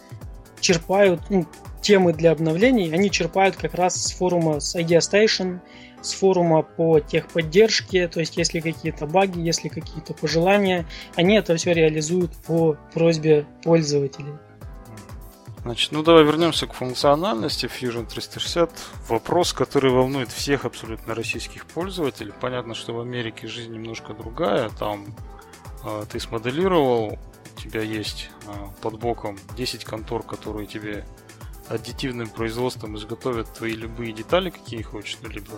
черпают, ну, темы для обновлений, они черпают как раз с форума с Idea Station, с форума по техподдержке, то есть если какие-то баги, если какие-то пожелания, они это все реализуют по просьбе пользователей. Значит, ну давай вернемся к функциональности Fusion 360. Вопрос, который волнует всех абсолютно российских пользователей. Понятно, что в Америке жизнь немножко другая. Там э, ты смоделировал, у тебя есть э, под боком 10 контор, которые тебе аддитивным производством изготовят твои любые детали, какие хочешь, ну, либо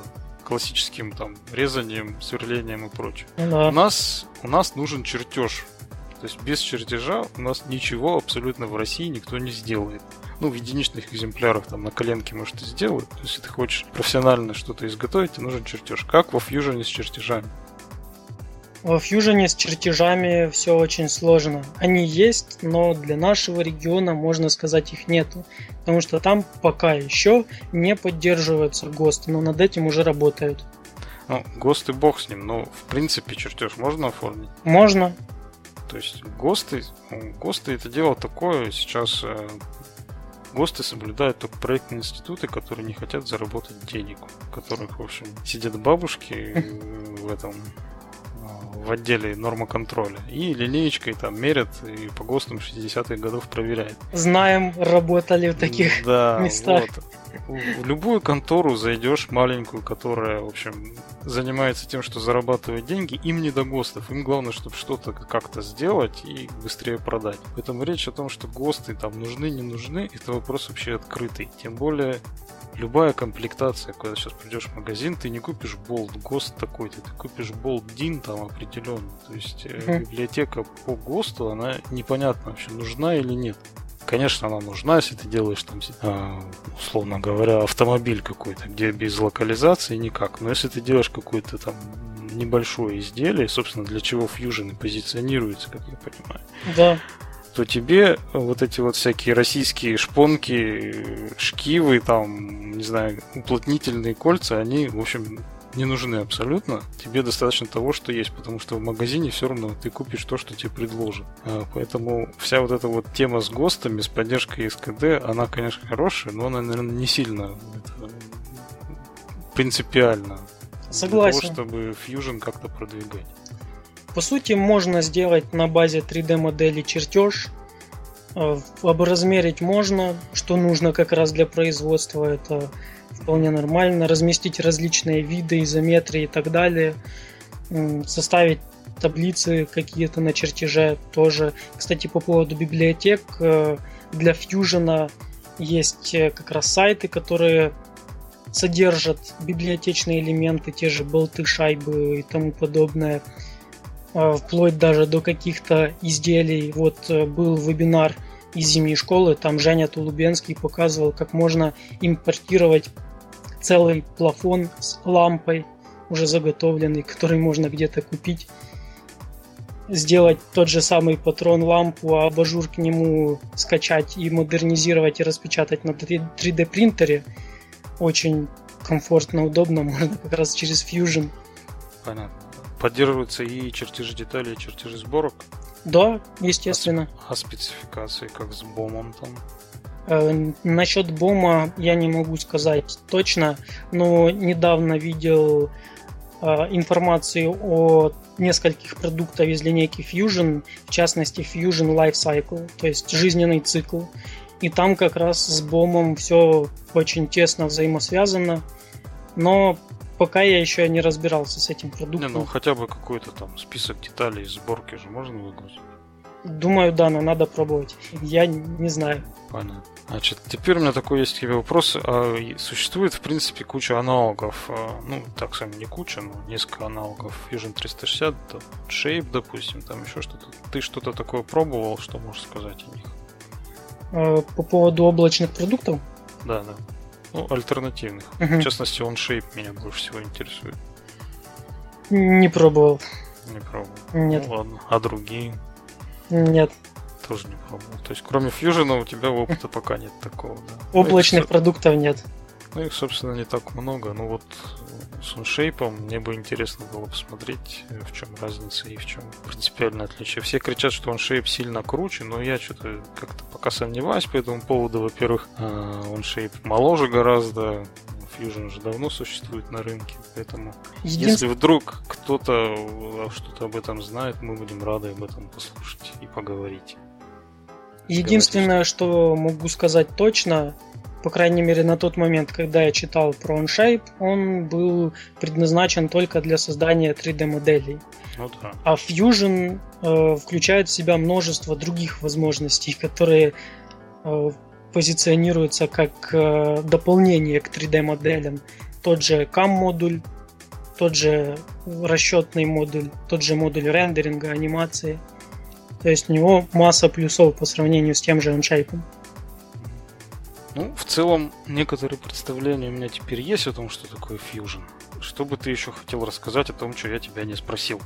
классическим там резанием, сверлением и прочее. Ну да. У нас у нас нужен чертеж. То есть без чертежа у нас ничего абсолютно в России никто не сделает. Ну, в единичных экземплярах там на коленке, может, и сделают. То есть, если ты хочешь профессионально что-то изготовить, тебе нужен чертеж. Как во Fusion с чертежами? Во Fusion с чертежами все очень сложно. Они есть, но для нашего региона, можно сказать, их нету. Потому что там пока еще не поддерживаются ГОСТы, но над этим уже работают. Ну, ГОСТы бог с ним, но в принципе чертеж можно оформить? Можно. То есть ГОСТы, ну, ГОСТы это дело такое, сейчас э, ГОСТы соблюдают только проектные институты, которые не хотят заработать денег, у которых, в общем, сидят бабушки в этом в отделе нормоконтроля. И линеечкой там мерят и по ГОСТам 60-х годов проверяют. Знаем, работали в таких да, местах. Вот. В любую контору зайдешь маленькую, которая, в общем, занимается тем, что зарабатывает деньги, им не до ГОСТов. Им главное, чтобы что-то как-то сделать и быстрее продать. Поэтому речь о том, что ГОСТы там нужны, не нужны, это вопрос вообще открытый. Тем более любая комплектация, когда сейчас придешь в магазин, ты не купишь болт ГОСТ такой-то, ты купишь болт DIN там определенный. То есть mm-hmm. библиотека по ГОСТу, она непонятно вообще, нужна или нет. Конечно, она нужна, если ты делаешь там, а, условно говоря, автомобиль какой-то, где без локализации никак. Но если ты делаешь какое-то там небольшое изделие, собственно, для чего Fusion и позиционируется, как я понимаю. Да то тебе вот эти вот всякие российские шпонки, шкивы, там, не знаю, уплотнительные кольца, они, в общем, не нужны абсолютно. Тебе достаточно того, что есть, потому что в магазине все равно ты купишь то, что тебе предложат. А, поэтому вся вот эта вот тема с ГОСТами, с поддержкой СКД, она, конечно, хорошая, но она, наверное, не сильно это, принципиально Согласен. для того, чтобы Fusion как-то продвигать. По сути, можно сделать на базе 3D модели чертеж, э, образмерить можно, что нужно как раз для производства, это вполне нормально, разместить различные виды, изометрии и так далее, составить таблицы какие-то на чертеже тоже. Кстати, по поводу библиотек, э, для Fusion есть э, как раз сайты, которые содержат библиотечные элементы, те же болты, шайбы и тому подобное. А, вплоть даже до каких-то изделий. Вот э, был вебинар из зимней школы, там Женя Тулубенский показывал, как можно импортировать целый плафон с лампой, уже заготовленный, который можно где-то купить. сделать тот же самый патрон лампу, а абажур к нему скачать и модернизировать и распечатать на 3D принтере очень комфортно, удобно, (laughs) можно как раз через Fusion. Понятно. Поддерживаются и чертежи деталей, и чертежи сборок? Да, естественно. А, а спецификации как с бомом там? Э, насчет бома я не могу сказать точно, но недавно видел э, информацию о нескольких продуктах из линейки Fusion, в частности Fusion Life Cycle, то есть жизненный цикл. И там как раз с бомом все очень тесно взаимосвязано. Но пока я еще не разбирался с этим продуктом. Не, ну хотя бы какой-то там список деталей сборки же можно выгрузить? Думаю, да, но надо пробовать. Я не знаю. Понятно. Значит, теперь у меня такой есть к тебе вопрос. А существует, в принципе, куча аналогов, а, ну, так сами не куча, но несколько аналогов Fusion 360, Shape, допустим, там еще что-то. Ты что-то такое пробовал, что можешь сказать о них? А, по поводу облачных продуктов? Да, да. Ну, альтернативных. Угу. В частности, он Shape меня больше всего интересует. Не пробовал. Не пробовал. Нет. Ну, ладно. А другие? Нет. Тоже не пробовал. То есть, кроме Fusion у тебя опыта пока нет такого, да? Облачных ну, продуктов нет. Ну, их, собственно, не так много. Ну, вот с OnShape мне бы интересно было посмотреть, в чем разница и в чем принципиальное отличие. Все кричат, что OnShape сильно круче, но я что-то как-то пока сомневаюсь по этому поводу. Во-первых, OnShape а, моложе гораздо, Fusion уже давно существует на рынке, поэтому Един... если вдруг кто-то что-то об этом знает, мы будем рады об этом послушать и поговорить. Единственное, что могу сказать точно, по крайней мере на тот момент, когда я читал про OnShape, он был предназначен только для создания 3D моделей. Ну, да. А Fusion э, включает в себя множество других возможностей, которые э, позиционируются как э, дополнение к 3D моделям. Тот же CAM модуль, тот же расчетный модуль, тот же модуль рендеринга, анимации. То есть у него масса плюсов по сравнению с тем же OnShape. Ну, в целом, некоторые представления у меня теперь есть о том, что такое Fusion. Что бы ты еще хотел рассказать о том, что я тебя не спросил?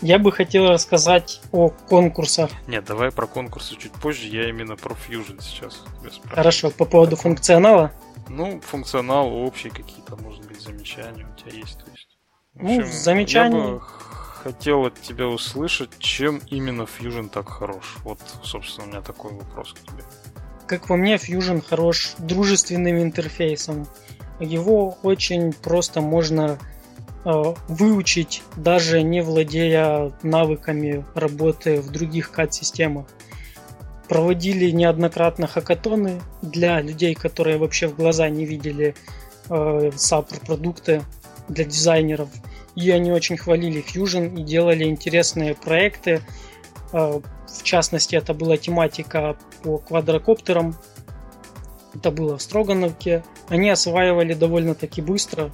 Я бы хотел рассказать о конкурсах. Нет, давай про конкурсы чуть позже. Я именно про Fusion сейчас. Хорошо, по поводу функционала? Ну, функционал, общие какие-то, может быть, замечания у тебя есть. То есть. В ну, общем, ну, замечания... Я бы хотел от тебя услышать, чем именно Fusion так хорош. Вот, собственно, у меня такой вопрос к тебе. Как по мне, Fusion хорош дружественным интерфейсом. Его очень просто можно э, выучить, даже не владея навыками работы в других CAD-системах. Проводили неоднократно хакатоны для людей, которые вообще в глаза не видели э, SAP-продукты для дизайнеров. И они очень хвалили Fusion и делали интересные проекты, в частности, это была тематика по квадрокоптерам. Это было в Строгановке. Они осваивали довольно-таки быстро.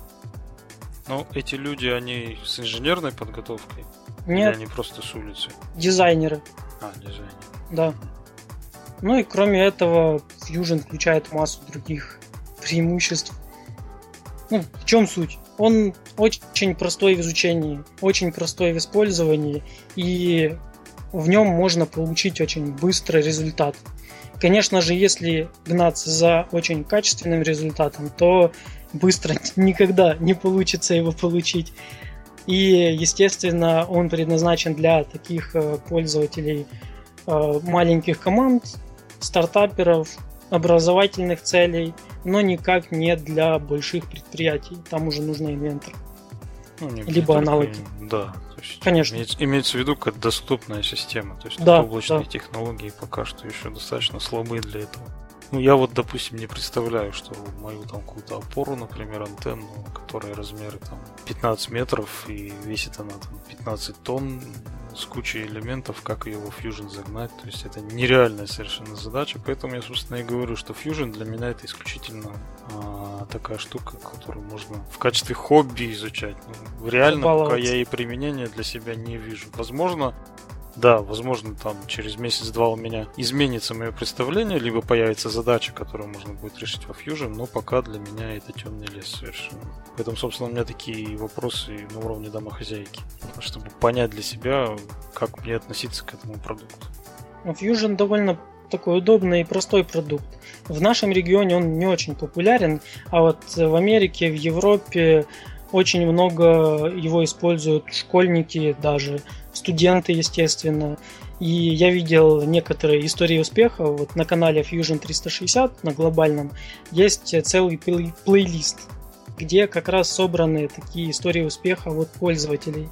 Ну, эти люди, они с инженерной подготовкой? Нет. Или они просто с улицы? Дизайнеры. А, дизайнеры. Да. Ну и кроме этого, Fusion включает массу других преимуществ. Ну, в чем суть? Он очень простой в изучении, очень простой в использовании, и в нем можно получить очень быстрый результат. Конечно же, если гнаться за очень качественным результатом, то быстро (laughs) никогда не получится его получить. И, естественно, он предназначен для таких э, пользователей э, маленьких команд, стартаперов, образовательных целей, но никак не для больших предприятий. Там уже нужно инвентор. Ну, Либо аналоги. Да, есть Конечно. Имеется, имеется в виду как доступная система. То есть да, облачные да. технологии пока что еще достаточно слабы для этого. Ну, я вот, допустим, не представляю, что мою там какую-то опору, например, антенну, которая размеры там 15 метров и весит она там 15 тонн с кучей элементов, как ее во Fusion загнать. То есть это нереальная совершенно задача, поэтому я, собственно, и говорю, что Fusion для меня это исключительно а, такая штука, которую можно в качестве хобби изучать. Ну, реально, пока я и применения для себя не вижу. Возможно, Да, возможно, там через месяц-два у меня изменится мое представление, либо появится задача, которую можно будет решить во Fusion, но пока для меня это темный лес совершенно. Поэтому, собственно, у меня такие вопросы на уровне домохозяйки, чтобы понять для себя, как мне относиться к этому продукту. Fusion довольно такой удобный и простой продукт. В нашем регионе он не очень популярен, а вот в Америке, в Европе очень много его используют школьники даже, студенты, естественно. И я видел некоторые истории успеха. Вот на канале Fusion 360, на глобальном, есть целый плейлист, где как раз собраны такие истории успеха от пользователей.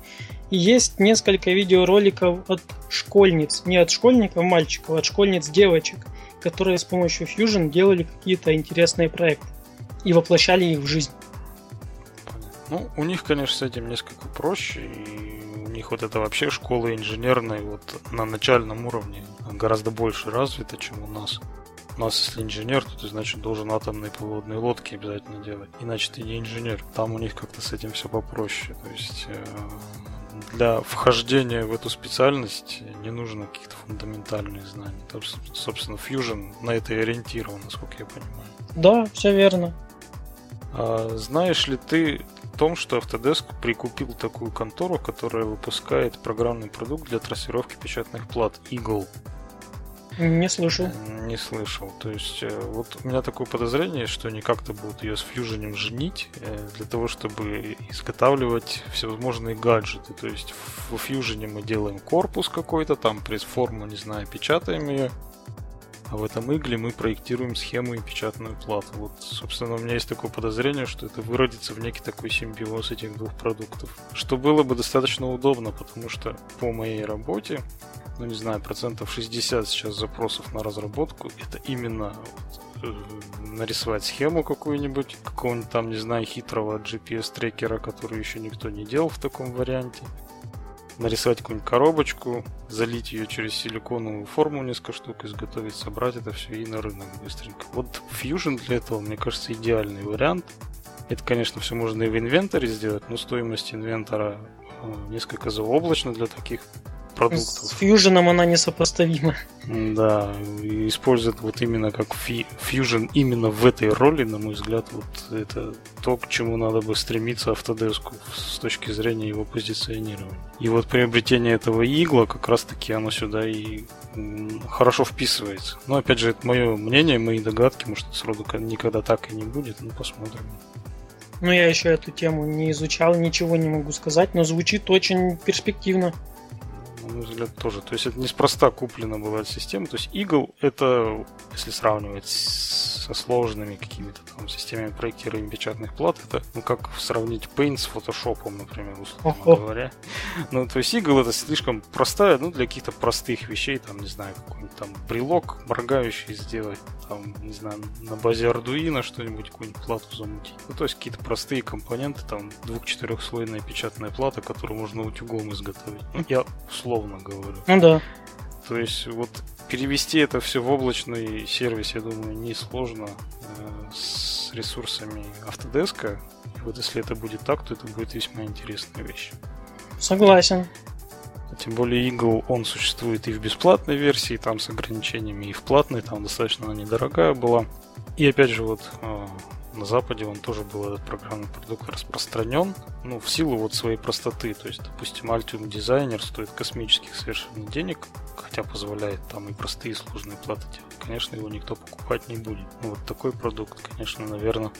И есть несколько видеороликов от школьниц, не от школьников мальчиков, а от школьниц девочек, которые с помощью Fusion делали какие-то интересные проекты и воплощали их в жизнь. Ну, у них, конечно, с этим несколько проще, и у них вот это вообще школа инженерная вот на начальном уровне гораздо больше развита, чем у нас. У нас, если инженер, то ты, значит, должен атомные подводные лодки обязательно делать. Иначе ты не инженер. Там у них как-то с этим все попроще. То есть э, для вхождения в эту специальность не нужно каких-то фундаментальных знаний. Там, собственно, Fusion на это и ориентирован, насколько я понимаю. Да, все верно. А, знаешь ли ты том, что Autodesk прикупил такую контору, которая выпускает программный продукт для трассировки печатных плат Eagle. Не слышал. Не слышал. То есть, э, вот у меня такое подозрение, что они как-то будут ее с Fusion женить э, для того, чтобы изготавливать всевозможные гаджеты. То есть, в Fusion мы делаем корпус какой-то, там пресс-форму, не знаю, печатаем ее, а в этом игле мы проектируем схему и печатную плату. Вот, собственно, у меня есть такое подозрение, что это выродится в некий такой симбиоз этих двух продуктов. Что было бы достаточно удобно, потому что по моей работе, ну не знаю, процентов 60 сейчас запросов на разработку, это именно э, нарисовать схему какую-нибудь, какого-нибудь там, не знаю, хитрого GPS-трекера, который еще никто не делал в таком варианте, нарисовать какую-нибудь коробочку, залить ее через силиконовую форму несколько штук, изготовить, собрать это все и на рынок быстренько. Вот Fusion для этого, мне кажется, идеальный вариант. Это, конечно, все можно и в инвентаре сделать, но стоимость инвентора э, несколько заоблачна для таких продуктов. С Fusion она несопоставима. Да, использует вот именно как Fusion именно в этой роли, на мой взгляд, вот это то, к чему надо бы стремиться Autodesk с точки зрения его позиционирования. И вот приобретение этого игла как раз-таки оно сюда и хорошо вписывается. Но опять же, это мое мнение, мои догадки, может, сроду никогда так и не будет, ну посмотрим. Ну, я еще эту тему не изучал, ничего не могу сказать, но звучит очень перспективно мой взгляд, тоже. То есть это неспроста куплена была эта система. То есть Eagle это, если сравнивать со сложными какими-то там системами проектирования печатных плат, это ну как сравнить Paint с Photoshop, например, условно О-о. говоря. Ну, то есть Eagle это слишком простая, ну, для каких-то простых вещей, там, не знаю, какой-нибудь там брелок моргающий сделать, там, не знаю, на базе Arduino что-нибудь, какую-нибудь плату замутить. Ну, то есть какие-то простые компоненты, там, двух-четырехслойная печатная плата, которую можно утюгом изготовить. Ну, я условно говорю. Ну да. То есть вот перевести это все в облачный сервис, я думаю, несложно э, с ресурсами Autodesk. И вот если это будет так, то это будет весьма интересная вещь. Согласен. Тем более Eagle, он существует и в бесплатной версии, там с ограничениями, и в платной, там достаточно она недорогая была. И опять же, вот э, на Западе он тоже был этот программный продукт распространен, ну, в силу вот своей простоты. То есть, допустим, Altium Designer стоит космических совершенно денег, хотя позволяет там и простые сложные платы делать. Конечно, его никто покупать не будет. Ну, вот такой продукт, конечно, наверное,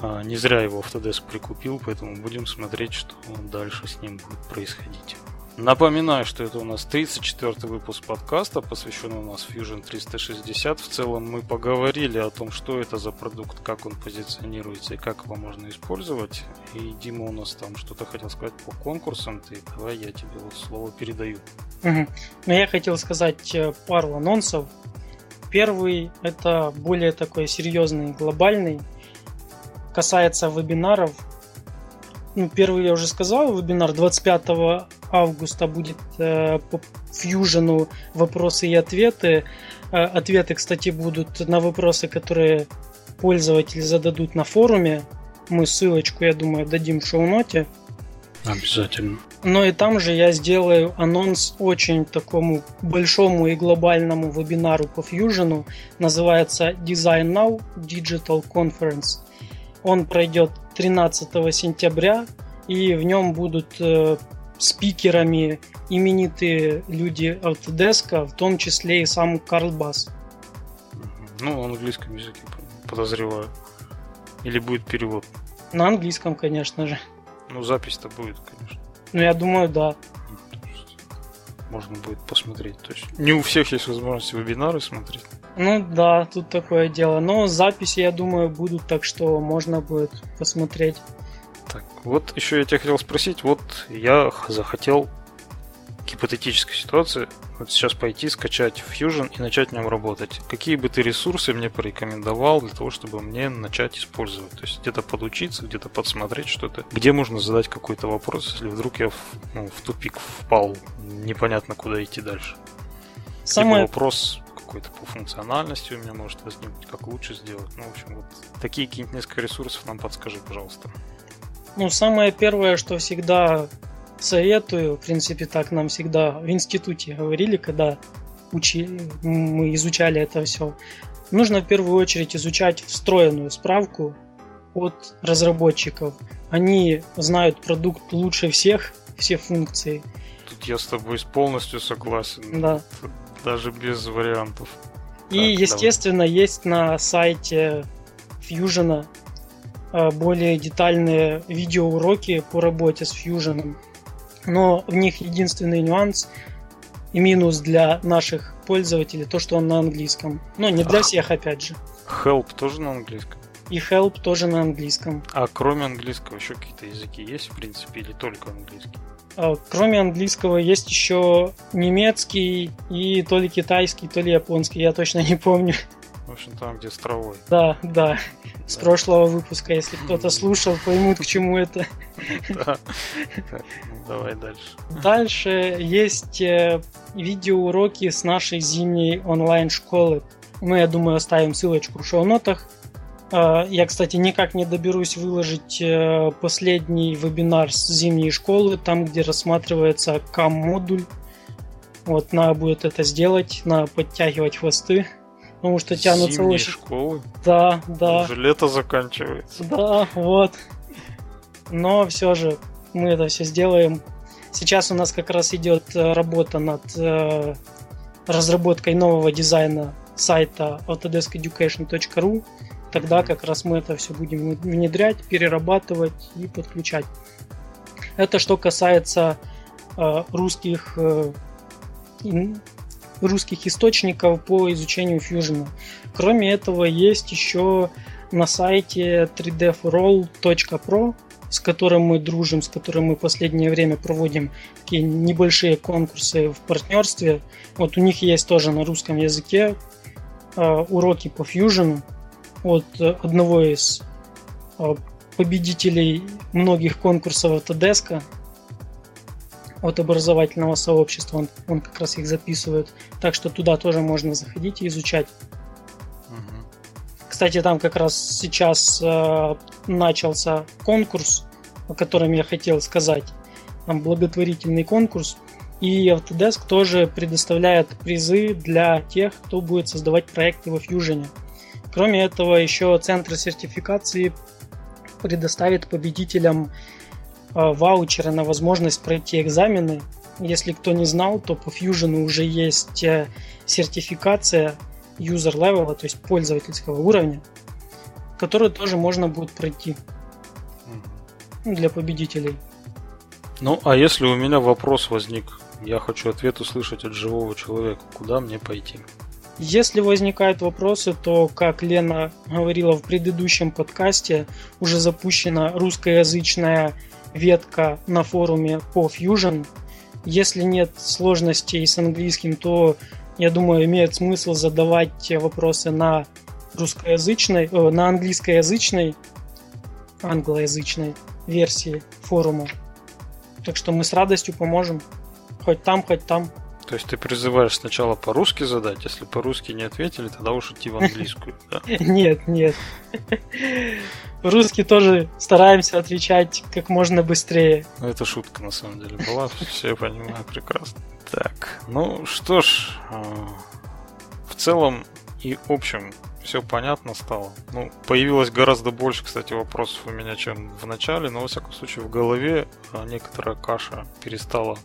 а, не зря его Autodesk прикупил, поэтому будем смотреть, что дальше с ним будет происходить. Напоминаю, что это у нас 34 выпуск подкаста, посвященный у нас Fusion 360. В целом мы поговорили о том, что это за продукт, как он позиционируется и как его можно использовать. И Дима у нас там что-то хотел сказать по конкурсам. Ты давай я тебе вот слово передаю. Угу. Ну, я хотел сказать э, пару анонсов. Первый это более такой серьезный, глобальный. Касается вебинаров ну, первый я уже сказал, вебинар 25 августа будет э, по Fusion вопросы и ответы. Э, ответы, кстати, будут на вопросы, которые пользователи зададут на форуме. Мы ссылочку, я думаю, дадим в шоу-ноте. Обязательно. Но и там же я сделаю анонс очень такому большому и глобальному вебинару по Fusion. Называется Design Now Digital Conference. Он пройдет 13 сентября, и в нем будут э, спикерами именитые люди Autodesk, в том числе и сам Карл Бас. Ну, на английском языке, подозреваю. Или будет перевод? На английском, конечно же. Ну, запись-то будет, конечно. Ну, я думаю, да. Можно будет посмотреть. То есть не у всех есть возможность вебинары смотреть. Ну да, тут такое дело. Но записи, я думаю, будут, так что можно будет посмотреть. Так, вот еще я тебя хотел спросить. Вот я захотел гипотетической ситуации вот сейчас пойти, скачать Fusion и начать в нем работать. Какие бы ты ресурсы мне порекомендовал для того, чтобы мне начать использовать? То есть где-то подучиться, где-то подсмотреть что-то. Где можно задать какой-то вопрос, если вдруг я в, ну, в тупик впал, непонятно куда идти дальше. Самое... Либо вопрос какой-то по функциональности у меня может возникнуть, как лучше сделать. Ну, в общем, вот такие какие-нибудь несколько ресурсов нам подскажи, пожалуйста. Ну, самое первое, что всегда советую, в принципе, так нам всегда в институте говорили, когда учи, мы изучали это все. Нужно в первую очередь изучать встроенную справку от разработчиков. Они знают продукт лучше всех, все функции. Тут я с тобой полностью согласен. Да. Даже без вариантов. И, так, естественно, давай. есть на сайте Fusion более детальные видеоуроки по работе с Fusion но в них единственный нюанс и минус для наших пользователей то, что он на английском. Но не для всех, опять же. Help тоже на английском? И Help тоже на английском. А кроме английского еще какие-то языки есть, в принципе, или только английский? А, кроме английского есть еще немецкий и то ли китайский, то ли японский, я точно не помню. Общем, там, где с травой. Да, да. С прошлого выпуска, если кто-то слушал, поймут, к чему это. Да. Ну, давай дальше. Дальше есть э, видеоуроки с нашей зимней онлайн-школы. Мы, я думаю, оставим ссылочку в шоу-нотах. А, я, кстати, никак не доберусь выложить э, последний вебинар с зимней школы, там, где рассматривается кам-модуль. Вот, надо будет это сделать, надо подтягивать хвосты потому что тянутся Зимние очень... школы? Да, да. Уже лето заканчивается. Да, вот. Но все же мы это все сделаем. Сейчас у нас как раз идет э, работа над э, разработкой нового дизайна сайта autodesk.education.ru. Тогда как раз мы это все будем внедрять, перерабатывать и подключать. Это что касается э, русских э, русских источников по изучению Fusion. Кроме этого, есть еще на сайте 3dforall.pro, с которым мы дружим, с которым мы последнее время проводим такие небольшие конкурсы в партнерстве. Вот у них есть тоже на русском языке э, уроки по Fusion от одного из э, победителей многих конкурсов Autodesk, от образовательного сообщества, он, он как раз их записывает. Так что туда тоже можно заходить и изучать. Угу. Кстати, там как раз сейчас э, начался конкурс, о котором я хотел сказать. Там благотворительный конкурс. И Autodesk тоже предоставляет призы для тех, кто будет создавать проекты во Fusion. Кроме этого, еще Центр сертификации предоставит победителям ваучеры на возможность пройти экзамены. Если кто не знал, то по Fusion уже есть э, сертификация user level, то есть пользовательского уровня, которую тоже можно будет пройти для победителей. Ну, а если у меня вопрос возник, я хочу ответ услышать от живого человека, куда мне пойти? Если возникают вопросы, то, как Лена говорила в предыдущем подкасте, уже запущена русскоязычная ветка на форуме по Fusion. Если нет сложностей с английским, то, я думаю, имеет смысл задавать вопросы на русскоязычной, э, на английскоязычной, англоязычной версии форума. Так что мы с радостью поможем. Хоть там, хоть там. То есть ты призываешь сначала по-русски задать, если по-русски не ответили, тогда уж идти в (laughs) английскую, да? Нет, нет. Русский тоже стараемся отвечать как можно быстрее. Ну, это шутка на самом деле была, (laughs) все понимаю прекрасно. Так, ну что ж, а, в целом и общем все понятно стало. Ну, появилось гораздо больше, кстати, вопросов у меня, чем в начале, но, во всяком случае, в голове а, некоторая каша перестала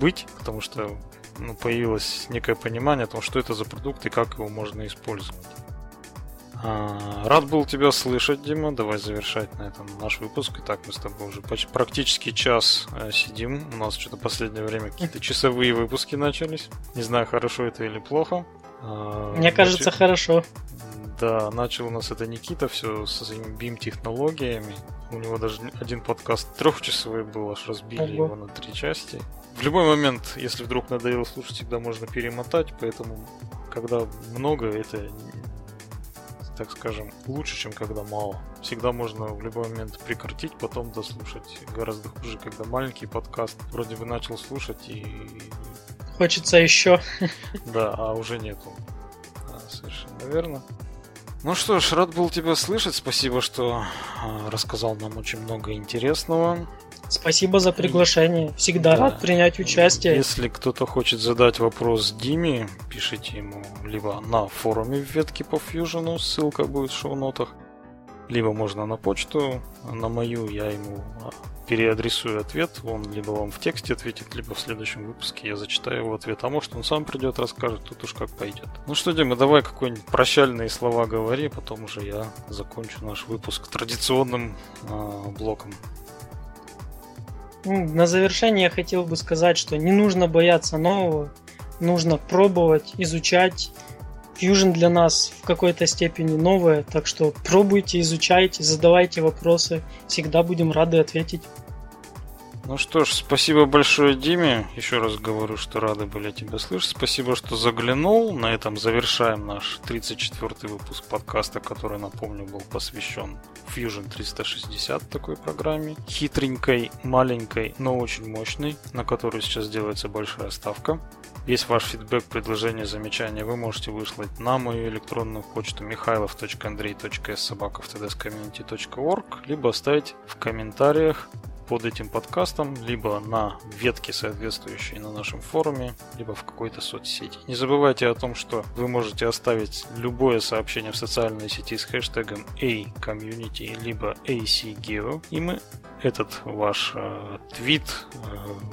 быть, потому что ну, появилось некое понимание о том, что это за продукт и как его можно использовать. А, рад был тебя слышать, Дима. Давай завершать на этом наш выпуск. Итак, мы с тобой уже почти, практически час э, сидим. У нас что-то последнее время какие-то (laughs) часовые выпуски начались. Не знаю, хорошо это или плохо. А, Мне кажется, Нач... хорошо. Да, начал у нас это Никита все со своими BIM-технологиями. У него даже один подкаст трехчасовой был, аж разбили Ого. его на три части. В любой момент, если вдруг надоело слушать, всегда можно перемотать, поэтому когда много, это так скажем, лучше, чем когда мало. Всегда можно в любой момент прекратить, потом дослушать. Гораздо хуже, когда маленький подкаст вроде бы начал слушать и... Хочется еще. (laughs) Да, а уже нету. А, совершенно верно. Ну что ж, рад был тебя слышать. Спасибо, что а, рассказал нам очень много интересного. Спасибо за приглашение. Всегда да. рад принять участие. Если кто-то хочет задать вопрос Диме, пишите ему либо на форуме в ветке по Fusion, ссылка будет в шоу-нотах, либо можно на почту, на мою я ему а, переадресую ответ, он либо вам в тексте ответит, либо в следующем выпуске я зачитаю его ответ, а может он сам придет, расскажет, тут уж как пойдет. Ну что, Дима, давай какой-нибудь прощальные слова говори, потом уже я закончу наш выпуск традиционным э, блоком. Ну, на завершение я хотел бы сказать, что не нужно бояться нового, нужно пробовать, изучать. Fusion для нас в какой-то степени новое, так что пробуйте, изучайте, задавайте вопросы, всегда будем рады ответить. Ну что ж, спасибо большое Диме. Еще раз говорю, что рады были тебя слышать. Спасибо, что заглянул. На этом завершаем наш 34-й выпуск подкаста, который, напомню, был посвящен Fusion 360 такой программе. Хитренькой, маленькой, но очень мощной, на которую сейчас делается большая ставка. Весь ваш фидбэк, предложения, замечания вы можете выслать на мою электронную почту михайлов.андрей.собаковтдсcommunity.org либо оставить в комментариях под этим подкастом, либо на ветке, соответствующей на нашем форуме, либо в какой-то соцсети. Не забывайте о том, что вы можете оставить любое сообщение в социальной сети с хэштегом A-Community, либо ACGeo, и мы этот ваш э, твит, э,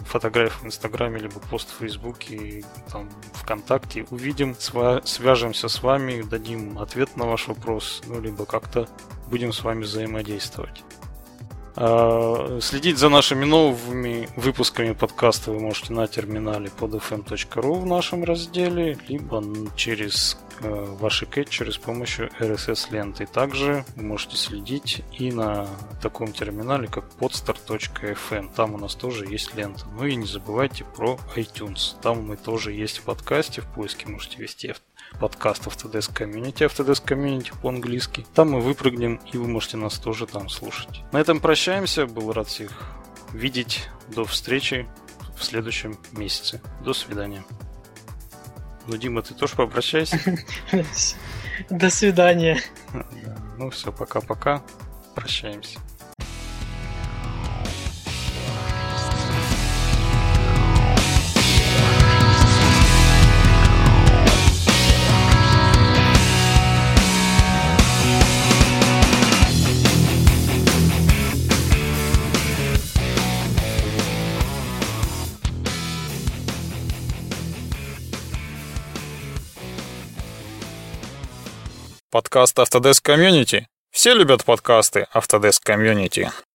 фотографию в Инстаграме, либо пост в Фейсбуке, там, ВКонтакте увидим, сва- свяжемся с вами, дадим ответ на ваш вопрос, ну, либо как-то будем с вами взаимодействовать. А, следить за нашими новыми выпусками подкаста вы можете на терминале под fm.ru в нашем разделе, либо через э, ваши кетчеры с помощью RSS-ленты. Также вы можете следить и на таком терминале, как podstar.fm. Там у нас тоже есть лента. Ну и не забывайте про iTunes. Там мы тоже есть в подкасте, в поиске можете вести подкаст Autodesk Community, Autodesk Community по-английски. Там мы выпрыгнем, и вы можете нас тоже там слушать. На этом прощаемся. Был рад всех видеть. До встречи в следующем месяце. До свидания. Ну, Дима, ты тоже попрощайся. (laughs) До свидания. (laughs) Ну все, пока-пока. Прощаемся. Подкаст Autodesk Community. Все любят подкасты Autodesk Community.